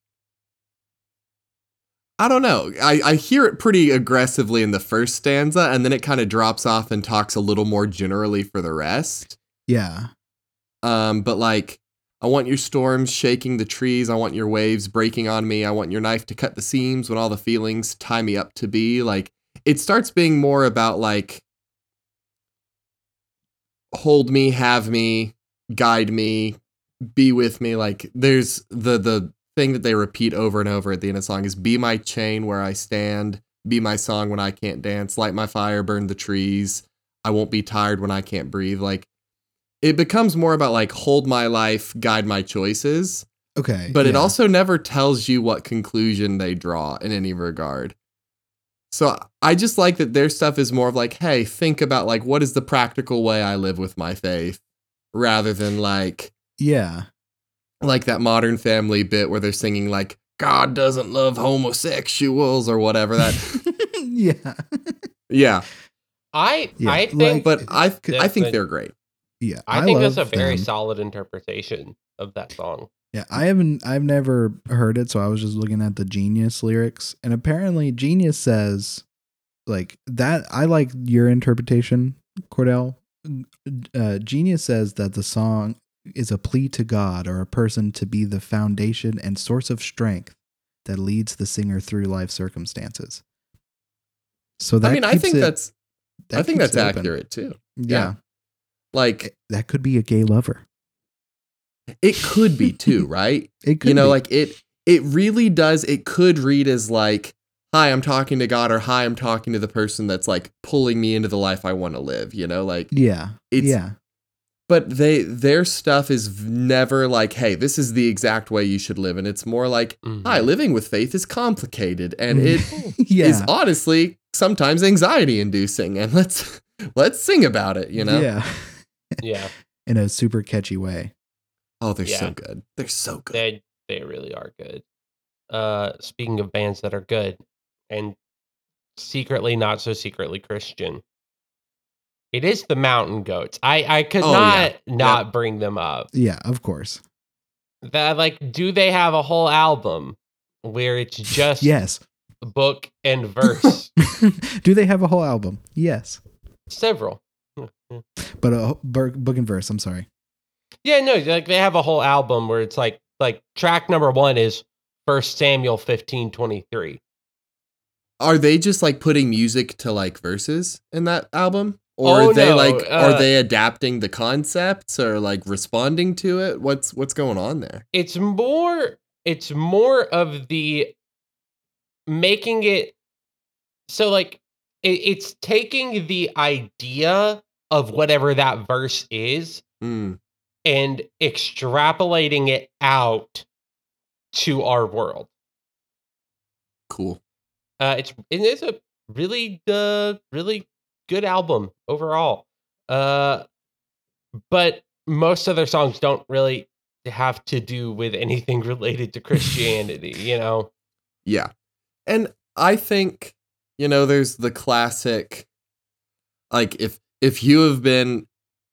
C: I don't know. I, I hear it pretty aggressively in the first stanza, and then it kind of drops off and talks a little more generally for the rest.
B: yeah.
C: Um, but like, I want your storms shaking the trees. I want your waves breaking on me. I want your knife to cut the seams when all the feelings tie me up to be. Like, it starts being more about like, hold me, have me, guide me, be with me. Like, there's the the thing that they repeat over and over at the end of the song is "Be my chain where I stand, be my song when I can't dance, light my fire, burn the trees. I won't be tired when I can't breathe." Like it becomes more about like hold my life, guide my choices,
B: Okay.
C: but it also never tells you what conclusion they draw in any regard. So I just like that their stuff is more of like, hey, think about like what is the practical way I live with my faith rather than like
B: Yeah.
C: Like that modern family bit where they're singing like God doesn't love homosexuals or whatever that
B: yeah.
C: yeah
A: I
B: Yeah,
A: I
B: like-
A: think
C: but I
A: Yeah,
C: I think they're great
B: Yeah.
A: I think that's a very
B: them.
A: solid interpretation of that song.
B: Yeah, I haven't I've never heard it, so I was just looking at the Genius lyrics. And apparently Genius says like that I like your interpretation, Cordell. Uh, Genius says that the song is a plea to God or a person to be the foundation and source of strength that leads the singer through life circumstances. So that
C: I mean I think
B: it-
C: that's
B: that
C: I think that's accurate too
B: Yeah.
C: like eh,
B: That could be a gay lover.
C: it could be too right
B: It could
C: you know
B: be.
C: like it it really does it could read as like hi i'm talking to god or hi i'm talking to the person that's like pulling me into the life i want to live you know like
B: yeah.
C: it's
B: yeah.
C: But they their stuff is never like hey this is the exact way you should live and it's more like
A: Mhm.
C: hi living with faith is complicated and it
B: yeah.
C: is honestly sometimes anxiety inducing and let's let's sing about it you know
B: Yeah.
A: Yeah,
B: In a super catchy way.
C: oh they're so good they're so good
A: they they really are good. Uh, speaking of bands that are good and secretly not so secretly Christian, it is the Mountain Goats. I I could
C: Oh,
A: not
C: yeah.
A: not bring them up.
B: Yeah, of course.
A: That like, do they have a whole album where it's just
B: Yes.
A: book and verse?
B: Do they have a whole album? Yes.
A: Several.
B: But a wh- book and verse, I'm sorry.
A: Yeah, no, like they have a whole album where it's like like track number one is First Samuel fifteen twenty three.
C: are they just like putting music to like verses in that album or
A: Oh,
C: are they
A: no,
C: like
A: uh,
C: are they adapting the concepts or like responding to it? What's what's going on there?
A: It's more it's more of the making it so like it, it's taking the idea of whatever that verse is
C: Mm,
A: and extrapolating it out to our world.
C: cool.
A: Uh, it's it is a really uh really good album overall. Uh, but most of their songs don't really have to do with anything related to Christianity. you know,
C: yeah and i think you know there's the classic like if if you have been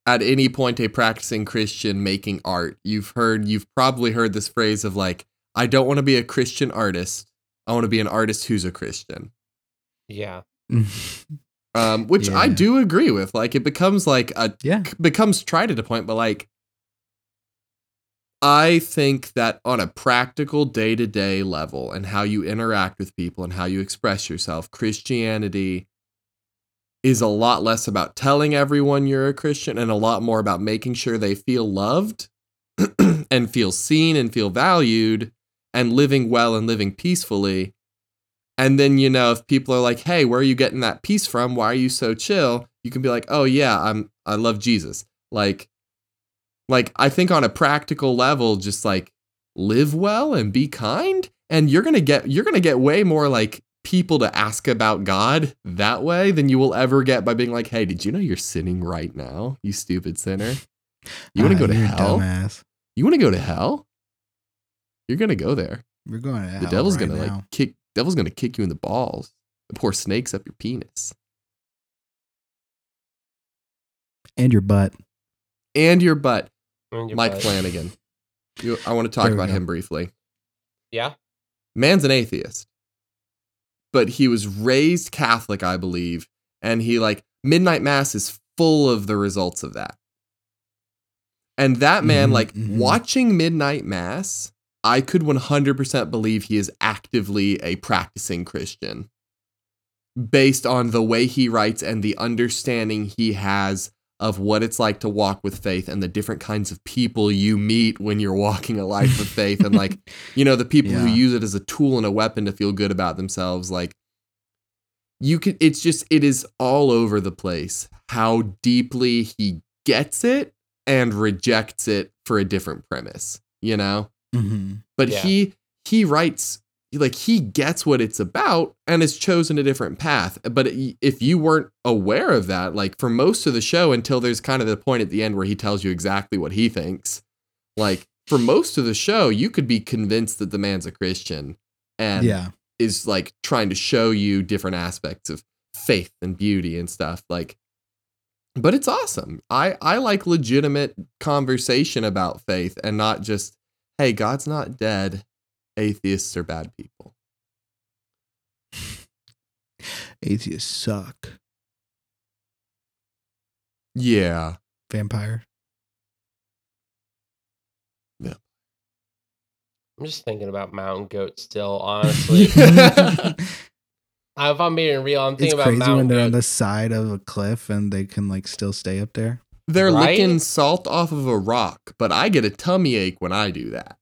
C: at any point a practicing christian making art you've heard you've probably heard this phrase of like i don't want to be a christian artist i want to be an artist who's a christian
A: yeah,
C: Um, which I do agree with. Like it becomes like a
B: Yeah.
C: becomes tried at a point, but like I think that on a practical day to day level and how you interact with people and how you express yourself, Christianity is a lot less about telling everyone you're a Christian and a lot more about making sure they feel loved and feel seen and feel valued and living well and living peacefully. And then, you know, if people are like, hey, where are you getting that peace from? Why are you so chill? You can be like, oh yeah, I'm I love Jesus. Like like I think on a practical level, just like live well and be kind. And you're gonna get you're gonna get way more like people to ask about God that way than you will ever get by being like, hey, did you know you're sinning right now, you stupid sinner? You wanna
B: Ah,
C: go to hell?
B: Dumbass.
C: You wanna go to hell? You're gonna go there.
B: We're going to hell
C: The devil's
B: right
C: gonna
B: now.
C: like kick devil's gonna kick you in the balls and pour snakes up your penis.
B: and your butt.
C: And your butt.
A: And your
C: Mike
A: butt.
C: Flanagan. You, I want to talk about
B: go.
C: him briefly.
A: Yeah.
C: Man's an atheist, but he was raised Catholic, I believe, and he like midnight mass is full of the results of that. And that man,
B: Mhm,
C: like
B: mhm.
C: watching midnight mass, I could 100% believe he is actively a practicing Christian. Based on the way he writes and the understanding he has of what it's like to walk with faith and the different kinds of people you meet when you're walking a life of faith and like you know the people who use it as a tool and a weapon to feel good about themselves like you could it's just it is all over the place how deeply he gets it and rejects it for a different premise you know
B: hmm
C: but
A: Yeah.
C: he he writes like he gets what it's about and has chosen a different path but if you weren't aware of that like for most of the show until there's kind of the point at the end where he tells you exactly what he thinks like for most of the show you could be convinced that the man's a christian and
B: Yeah.
C: is like trying to show you different aspects of faith and beauty and stuff like but it's awesome i i like legitimate conversation about faith and not just hey god's not dead atheists are bad people
B: Atheists suck.
C: yeah
B: Vampire. Yeah.
A: I'm just thinking about mountain goat still, honestly.
C: yeah
A: if I'm being real, I'm
B: it's
A: thinking about
B: crazy when they're on the side of a cliff and they can like still stay up there.
C: They're
A: Right?
C: licking salt off of a rock but i get a tummy ache when i do that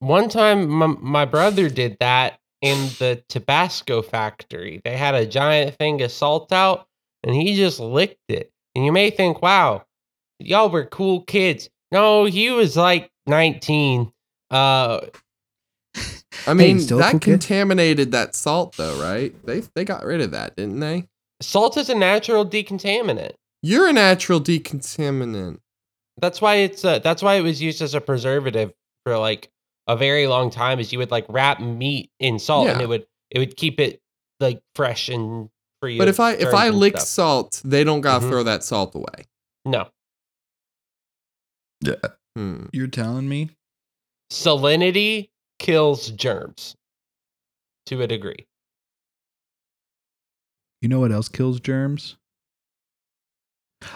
A: One time, my, my brother did that in the Tabasco factory. They had a giant thing of salt out, and he just licked it. And you may think, "Wow, y'all were cool kids." No, he was like 19. Uh,
C: i mean
B: still
C: that
B: cool kid.
C: contaminated that salt though right they they got rid of that didn't they
A: salt is a natural decontaminant.
C: You're a natural decontaminant
A: That's why it's uh, that's why it was used as a preservative for like a very long time. Is you would like wrap meat in salt, and it would it would keep it like fresh and free.
C: But if I if I lick
A: stuff.
C: salt, they don't gotta
A: Mhm.
C: throw that salt away.
A: no
C: Hmm.
B: You're telling me?
A: salinity kills germs to a degree.
B: You know what else kills germs?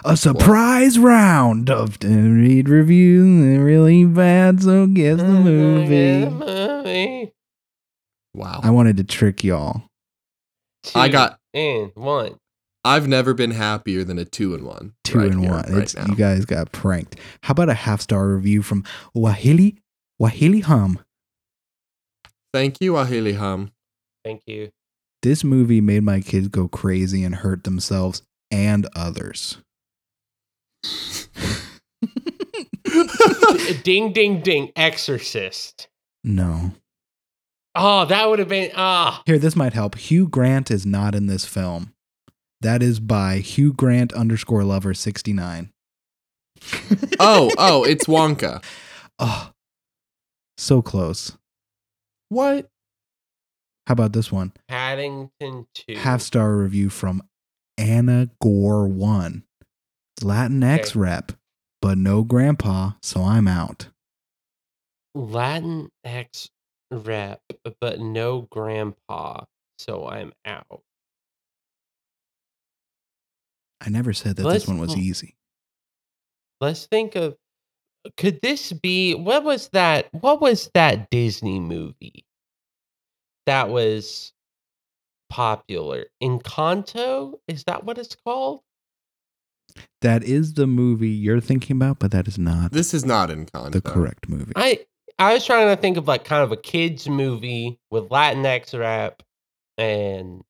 B: A surprise round of to read reviews. They're really bad, so guess the mm-hmm, movie.
A: movie.
C: Wow.
B: I wanted to trick y'all.
C: I
A: Two
C: got
A: and one.
C: I've never been happier than a two and one.
B: Two
C: right
B: and
C: here,
B: one.
C: right
B: it's you guys got pranked. How about a half star review from Wahili Wahili Hum?
C: Thank you, Ahili Hum.
A: Thank you.
B: This movie made my kids go crazy and hurt themselves and others.
A: ding ding ding. Exorcist.
B: no.
A: Oh, that would have been ah.
B: Here, this might help. Hugh Grant is not in this film. That is by Hugh Grant underscore lover 69.
C: oh, oh, it's Wonka.
B: Oh, so close.
C: What?
B: How about this one?
A: Paddington two.
B: Half star review from Anna Gore One. Latinx
A: Okay.
B: rep, but no grandpa, so I'm out.
A: Latin X rep, but no grandpa, so I'm out.
B: I never said that
A: Let's-
B: this one was easy.
A: Let's think of could this be what was that what was that Disney movie that was popular? Encanto? Is that what it's called?
B: That is the movie you're thinking about, but that is not
C: This is not in Encanto.
B: the correct movie.
A: I I was trying to think of like kind of a kids movie with Latinx rap and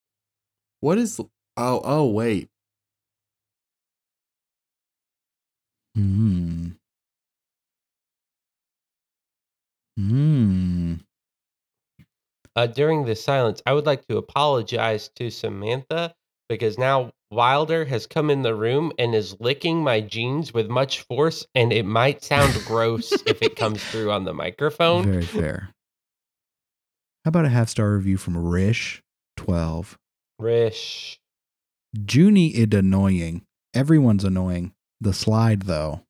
C: What is? Oh, oh, wait.
B: Hmm. Hmm.
A: uh, during the silence, I would like to apologize to Samantha because now Wilder has come in the room and is licking my jeans with much force, and it might sound gross if it comes through on the microphone.
B: Very fair. How about a half star review from Rish twelve?
A: Rish.
B: Junie is annoying. Everyone's annoying. The slide though.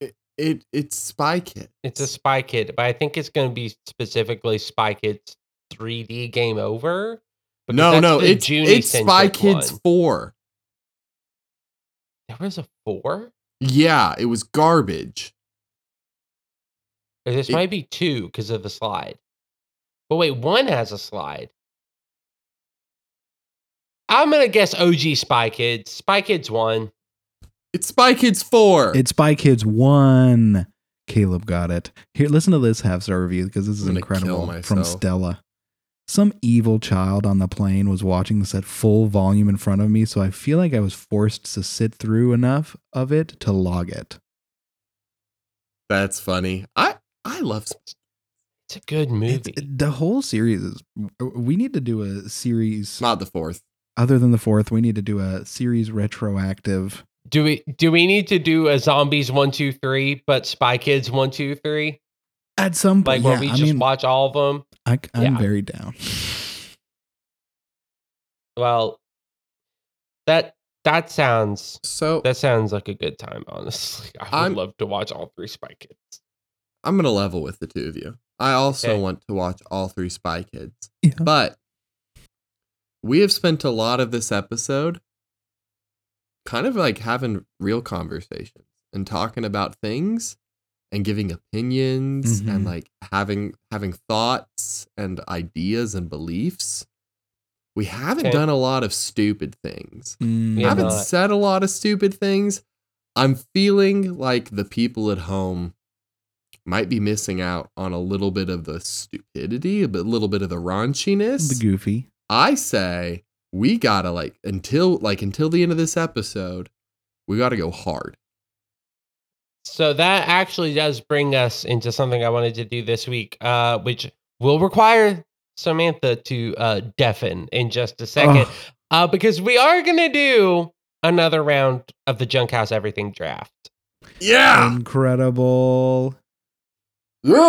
C: It, it it's Spy Kid.
A: It's a Spy Kid, but I think it's going to be specifically Spy Kids 3D Game Over. Because
C: No, no,
A: the
C: it's
A: Junie
C: it's Spy Kids
A: one.
C: four.
A: There was a four?
C: Yeah, it was garbage.
A: This
C: It-
A: might be two because of the slide. But wait, one has a slide. I'm gonna guess OG Spy Kids. Spy Kids one.
C: It's Spy Kids four.
B: It's Spy Kids one. Caleb got it. Here, listen to this half star review because this is
C: I'm gonna kill
B: incredible from. Stella. Some evil child on the plane was watching this at full volume in front of me, so I feel like I was forced to sit through enough of it to log it.
C: That's funny. I I love.
A: It's a good
B: It's,
A: movie.
B: the whole series is. We need to do a series
C: Not the fourth.
B: other than the fourth. We need to do a series retroactive.
A: do we do we need to do a zombies one two three, but Spy Kids one two three?
B: At some
A: Like
B: point,
A: where
B: yeah,
A: we
B: I
A: just
B: mean,
A: watch all of them?
B: I, I'm
A: yeah.
B: very down.
A: Well, that that sounds
C: So
A: that sounds like a good time. Honestly, I would
C: I'm-
A: love to watch all three Spy Kids.
C: I'm gonna level with the two of you. I also
A: Okay.
C: want to watch all three Spy Kids,
B: Yeah.
C: but we have spent a lot of this episode kind of like having real conversations and talking about things and giving opinions and
B: Mhm.
C: like having having thoughts and ideas and beliefs. We haven't
A: Okay.
C: done a lot of stupid things.
B: Mm,
A: Yeah,
C: I haven't
A: not.
C: said a lot of stupid things. I'm feeling like the people at home might be missing out on a little bit of the stupidity, a bit- little bit of the raunchiness.
B: the goofy.
C: I say we gotta like until like until the end of this episode, we gotta go hard.
A: So that actually does bring us into something I wanted to do this week, uh, which will require Samantha to uh, deafen in just a second, uh, because we are going to do another round of the Junkhouse Everything draft.
C: Yeah.
B: incredible.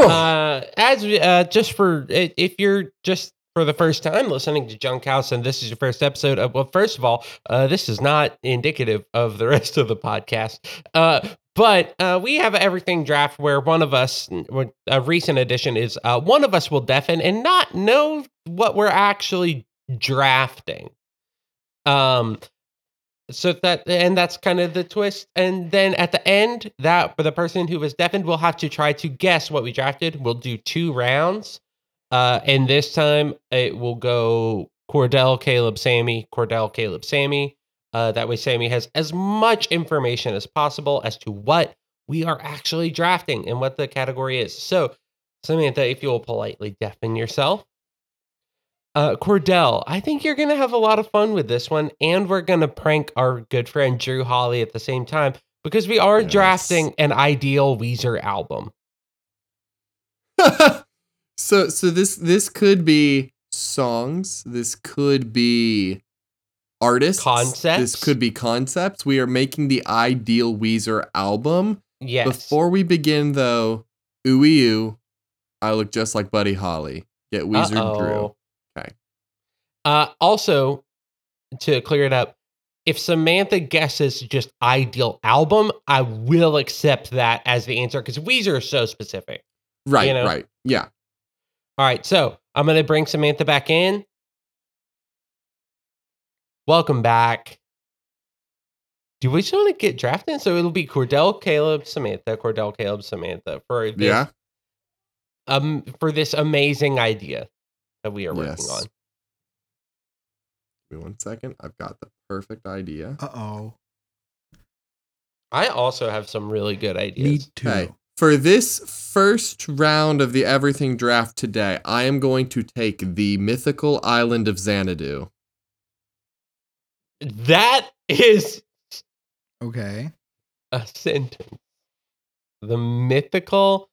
A: Uh, as we- uh, just for if you're just for the first time listening to Junkhouse and this is your first episode of well, first of all, uh, this is not indicative of the rest of the podcast. Uh, but uh, we have everything draft where one of us, a recent addition is uh, one of us will deafen and not know what we're actually drafting. Um, so that and that's kind of the twist. And then at the end, that for the person who was deafened will have to try to guess what we drafted. We'll do two rounds. Uh, and this time it will go Cordell, Caleb, Sammy, Cordell, Caleb, Sammy. Uh, that way, Sammy has as much information as possible as to what we are actually drafting and what the category is. So, Samantha, if you will politely deafen yourself. Uh, Cordell, I think you're going to have a lot of fun with this one, and we're going to prank our good friend Drew Holly at the same time because we are
C: Yes.
A: drafting an ideal Weezer album.
C: so so this this could be songs. This could be artists. This could be concepts. We are making the ideal Weezer album.
A: Yes.
C: Before we begin, though, ooey oo, I look just like Buddy Holly. Get Weezer Drew.
A: Uh-oh.
C: Okay.
A: Uh, also, to clear it up, if Samantha guesses just ideal album, I will accept that as the answer because Weezer is so specific.
C: Right,
A: You know?
C: right. Yeah.
A: All right, so I'm going to bring Samantha back in. Welcome back. do we just want to get drafted? So it'll be Cordell, Caleb, Samantha, Cordell, Caleb, Samantha for this,
C: Yeah.
A: um for this amazing idea that we are working
C: Yes.
A: on.
C: Give me one second. I've got the perfect idea.
B: Uh oh.
A: I also have some really good
B: Me
A: ideas.
B: too.
C: Okay. For this first round of the everything draft today, I am going to take the mythical island of Xanadu.
A: That is
B: Okay.
A: a sentence. The mythical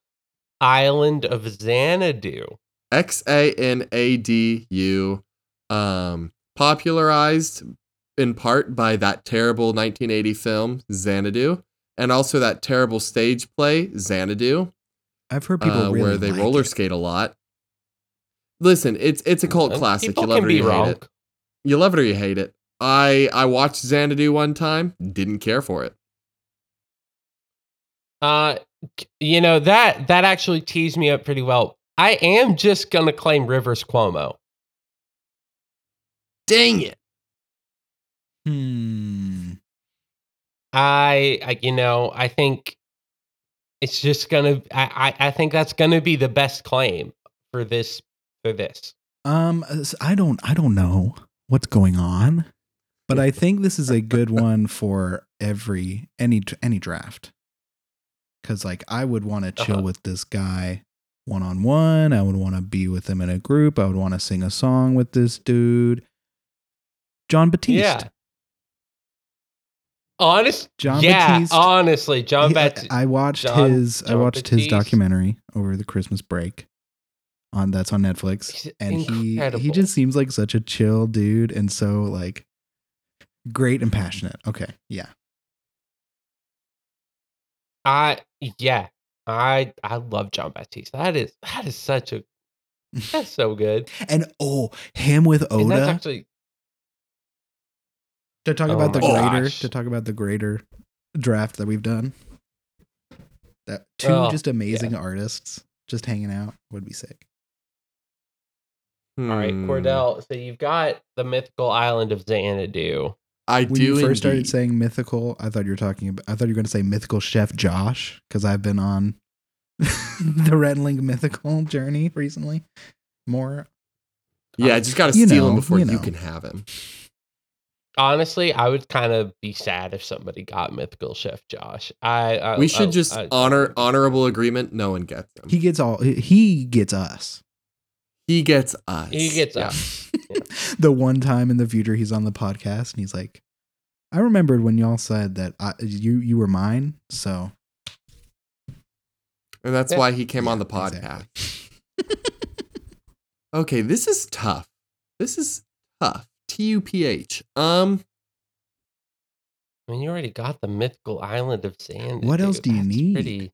A: island of Xanadu.
C: X A N A D U, um, popularized in part by that terrible 1980 film Xanadu, and also that terrible stage play Xanadu,
B: I've heard people
C: uh,
B: really
C: where they
B: like
C: roller
B: it.
C: skate a lot. Listen, it's it's a cult classic.
A: People
C: You love
A: can
C: it or
A: be
C: you hate
A: wrong.
C: it. You love it or you hate it. I I watched Xanadu one time, didn't care for it.
A: Uh, you know that that actually teased me up pretty well. I am just gonna claim Rivers Cuomo.
C: Dang it!
B: Hmm.
A: I, I you know I think it's just gonna I, I I think that's gonna be the best claim for this for this.
B: Um, I don't, I don't know what's going on, but I think this is a good one for every any any draft. Because like I would want to chill
A: Uh-huh.
B: with this guy one on one. I would want to be with him in a group. I would want to sing a song with this dude. Jon Batiste.
A: Yeah. Honest,
B: Jon
A: yeah,
B: Batiste.
A: honestly,
B: Jon
A: Batiste.
B: I watched
A: Jon-
B: his. I
A: Jon
B: watched his documentary over the Christmas break. On that's on Netflix,
A: He's
B: and he he just seems like such a chill dude, and so like great and passionate. Okay, yeah,
A: I yeah, I I love Jon Batiste. That is that is such a that's so good.
B: and oh, him with
A: And that's
B: Oda
A: actually
B: to talk
A: Oh
B: about the
A: my
B: greater
A: gosh.
B: to talk about the greater draft that we've done. That two
A: Oh,
B: just amazing artists just hanging out would be sick.
A: all right,
C: Hmm.
A: Cordell. So you've got the mythical island of Xanadu.
C: I
B: When
C: do
B: you first started saying mythical, I thought you were talking about. I thought you were going to say mythical chef Josh because I've been on the Red Link mythical journey recently. More,
C: Yeah, I just got to
B: You
C: steal
B: know,
C: him before
B: you
C: you, can have him.
A: Honestly, I would kind of be sad if somebody got mythical chef Josh. I, I
C: we should
A: I-
C: just
A: I-
C: honor honorable agreement. No one gets him.
B: he gets all. He gets us.
C: He gets us.
A: He gets
C: Yeah.
A: us.
B: the one time in the future he's on the podcast and he's like, "I remembered when y'all said that I, you you were mine." So
C: And that's
A: Yeah.
C: why he came on the podcast.
B: exactly.
C: Okay, this is tough. This is tough. T U P H. Um,
A: I mean, you already got the mythical island of sand.
B: What else do you
A: That's
B: need?
A: Pretty,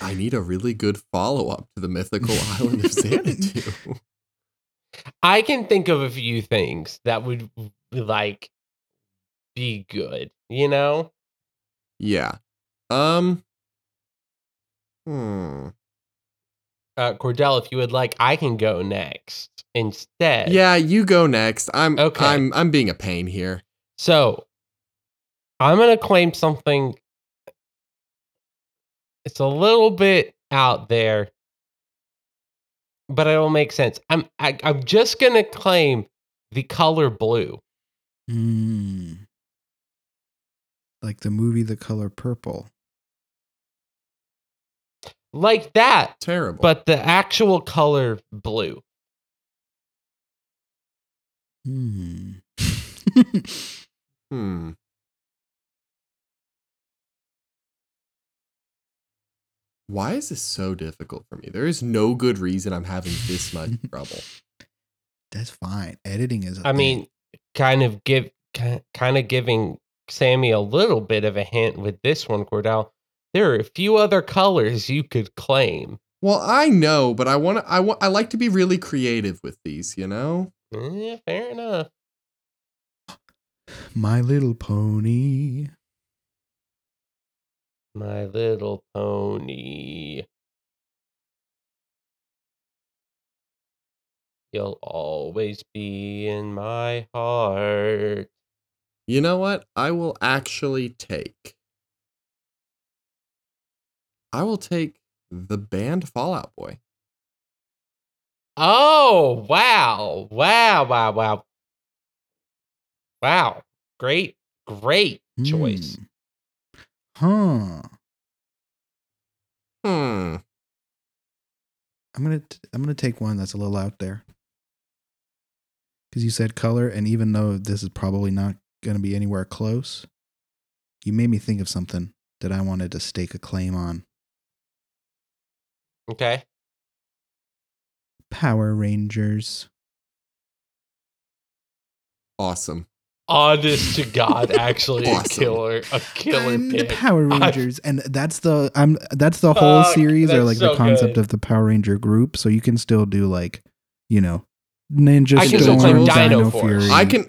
C: I need a really good follow up to the mythical island of Xanadu.
A: I can think of a few things that would like be good. You know,
C: yeah. Um. Hmm.
A: uh, Cordell, if you would like, I can go next instead.
C: Yeah, you go next. I'm
A: Okay.
C: I'm I'm being a pain here.
A: So I'm gonna claim something. It's a little bit out there, but it'll make sense. I'm I, I'm just gonna claim the color blue.
B: Hmm. like the movie The Color Purple.
A: like that,
C: Terrible.
A: but the actual color blue.
B: Hmm.
C: hmm. Why is this so difficult for me? There is no good reason I'm having this much trouble.
B: That's fine. Editing is. a
A: I
B: thing.
A: mean, kind of give kind of giving Sammy a little bit of a hint with this one, Cordell. There are a few other colors you could claim.
C: Well, I know, but I want to. I want. I like to be really creative with these. You know.
A: Eh, fair enough.
B: My Little Pony.
A: My little pony. You'll always be in my heart.
C: You know what? I will actually take. I will take the band Fall Out Boy.
A: Oh, wow. Wow, wow, wow. Wow. Great, great choice.
B: Hmm. Huh.
C: Hmm.
B: I'm gonna t- I'm gonna take one that's a little out there. Because you said color, and even though this is probably not gonna be anywhere close, you made me think of something that I wanted to stake a claim on.
A: Okay.
B: Power Rangers.
C: Awesome.
A: Honest to God, actually a killer, a killer
B: I'm the
A: pick.
B: Power
A: I-
B: Rangers, and that's the I'm that's the whole
A: Fuck,
B: series, or like
A: so
B: the concept
A: good.
B: of the Power Ranger group. So you can still do like, you know, Ninja
C: I can
B: Storm,
C: still claim
A: Dino
B: Dino
A: Force.
B: Fury.
C: I can.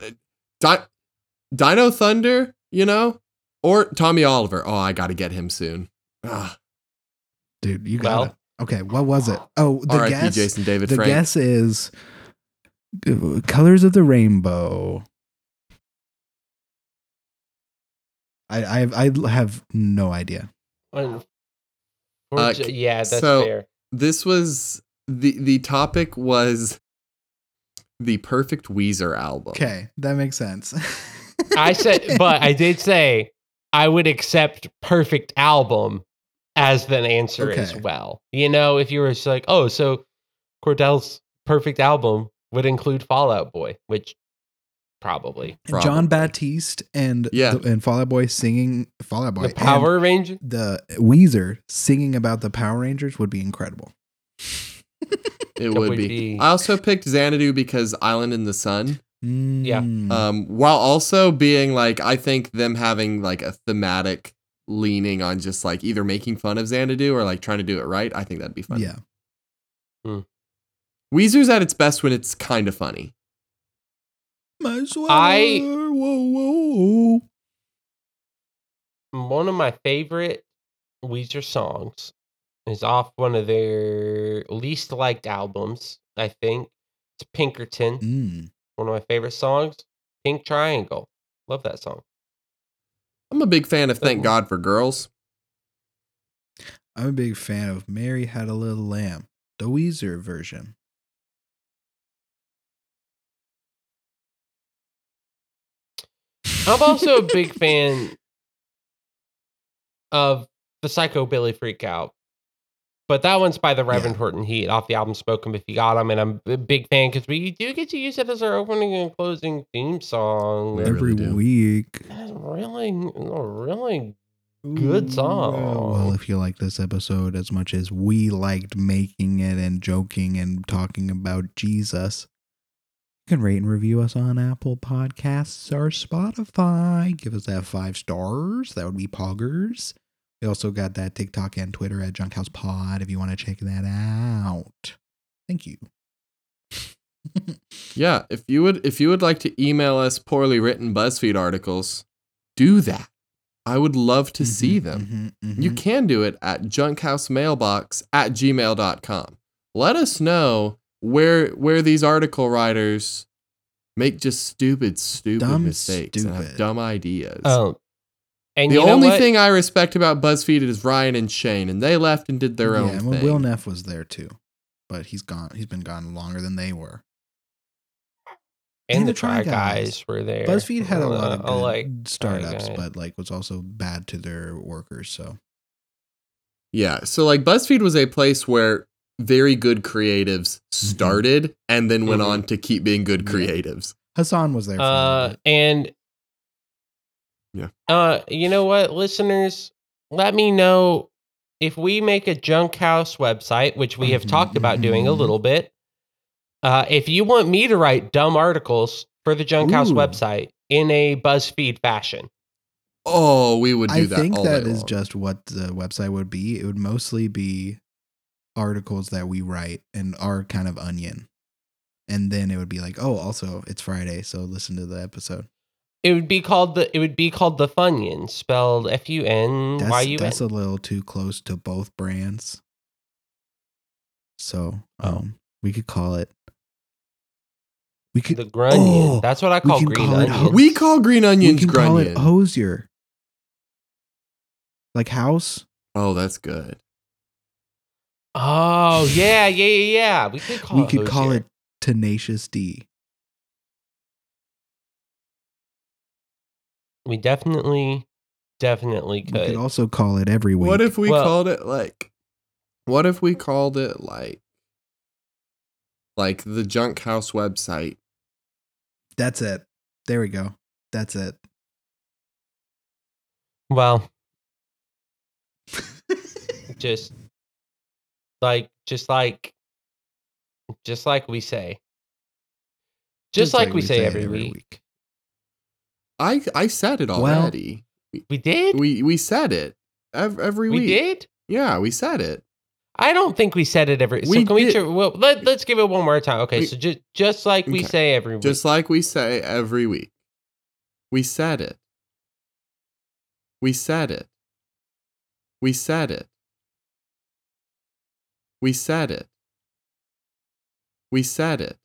C: Di- Dino Thunder, you know? Or Tommy Oliver. Oh, I got to get him soon. Ah,
B: dude. You got
A: Well-
B: it. Okay, what was it? Oh, the
C: R.I.P.
B: guess.
C: Jason David
B: the
C: Frank.
B: guess is uh, colors of the rainbow. I I have, I have no idea.
C: Uh,
A: Unfortu- yeah, that's
C: so-
A: fair.
C: This was the the topic was the perfect Weezer album.
B: Okay, that makes sense.
A: I said, but I did say I would accept perfect album as the answer as well. You know, if you were just like, oh, so Cordell's perfect album would include Fall Out Boy, which probably
B: Jon
C: Probably.
B: Batiste and
C: Yeah.
B: the- and Fall Out Boy singing Fall Out Boy.
A: the Power Ranger.
B: and the Weezer singing about the Power Rangers would be incredible.
C: It would
A: would
C: be.
A: be-
C: I also picked Xanadu because Island in the Sun.
A: Yeah.
B: Mm.
C: Um, while also being like, I think them having like a thematic leaning on just like either making fun of Xanadu or like trying to do it right. I think that'd be fun.
B: yeah.
C: Weezer's at its best when it's kind of funny.
B: My sweater,
A: I-
B: whoa, whoa, whoa.
A: One of my favorite Weezer songs is off one of their least liked albums, I think. It's Pinkerton.
B: Mm.
A: One of my favorite songs, Pink Triangle. Love that song.
C: I'm a big fan of Thank. God for Girls.
B: I'm a big fan of Mary Had a Little Lamb, the Weezer version.
A: I'm also a big fan of the Psychobilly Freak Out. But that one's by the Reverend
B: Yeah.
A: Horton Heat off the album Smoke 'Em If You Got Got 'Em. And I'm a big fan because we do get to use it as our opening and closing theme song.
C: We
B: Every
C: really
B: week.
A: It's really, really Good
B: Ooh,
A: song.
B: Well, if you like this episode as much as we liked making it and joking and talking about Jesus, you can rate and review us on Apple Podcasts or Spotify. Give us that five stars. That would be poggers. We also got that TikTok and Twitter at Junkhouse Pod if you want to check that out. Thank you.
C: Yeah, if you would if you would like to email us poorly written BuzzFeed articles, do that. I would love to see
B: Mhm,
C: them.
B: mhm,
C: You
B: mhm.
C: can do it at junkhousemailobox at gmail.com. Let us know where where these article writers make just stupid, stupid
B: Dumb
C: mistakes and have dumb ideas.
A: Oh. and
C: the
A: you know
C: only
A: what?
C: thing I respect about BuzzFeed is Ryan and Shane, and they left and did their
B: yeah,
C: own
B: and
C: thing.
B: Will Neff was there too, but he's gone. He's been gone longer than they were.
A: and,
B: and
A: the
B: the
A: Try
B: Try
A: Guys.
B: Guys.
A: were there.
B: BuzzFeed had a lot of
A: Uh, like
B: startups, but like was also bad to their workers. So
C: Yeah. So like BuzzFeed was a place where very good creatives started and then went
A: Mhm.
C: on to keep being good creatives.
B: Hassan was there. For
A: Uh, and
C: Yeah.
A: uh, you know what, listeners, let me know if we make a junk house website, which we have
B: Mhm,
A: talked about doing a little bit. Uh, if you want me to write dumb articles for the junk house website in a BuzzFeed fashion,
C: Oh, we would do
B: I
C: that.
B: think
C: all
B: that
C: day
B: is
C: long.
B: just what the website would be. It would mostly be articles that we write and are kind of onion. And then it would be like, oh, also it's Friday, so listen to the episode.
A: it would be called the it would be called the Funyun, spelled F U N Y
B: That's,
A: U N.
B: that's a little too close to both brands. So
A: Oh.
B: um we could call it We could
A: The grunion.
B: Oh,
A: That's what I call green
B: call it
A: onion.
C: We call green
B: we
C: onions
B: can call it
C: grunion.
B: hosier. Like house.
C: oh, that's good.
A: Oh yeah, yeah, yeah, yeah. We could call
B: we
A: it.
B: could call it tenacious D.
A: We definitely, definitely could.
B: We could
A: could.
B: also call it every week.
C: What if we
A: Well-
C: called it like? What if we called it like? Like the Junk House website.
B: That's it. There we go. That's it.
A: Well, just like, just like, just like we say. Just, like, we say, every, week.
C: I I said it
B: Well-
C: already.
A: We did.
C: we we said it every, every
A: we
C: week.
A: did.
C: Yeah, we said it.
A: I don't think we said it every. So
C: We
A: can we?
C: did.
A: Tr- well, let, let's give it one more time. Okay,
C: We-
A: so just just like we
C: Okay.
A: say every week.
C: Just like we say every week. We said it. We said it. We said it. We said it. We said it.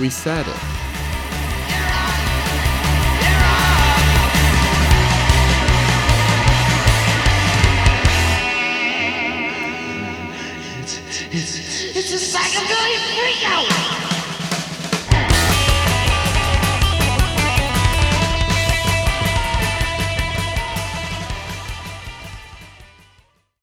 C: We said it.
D: It's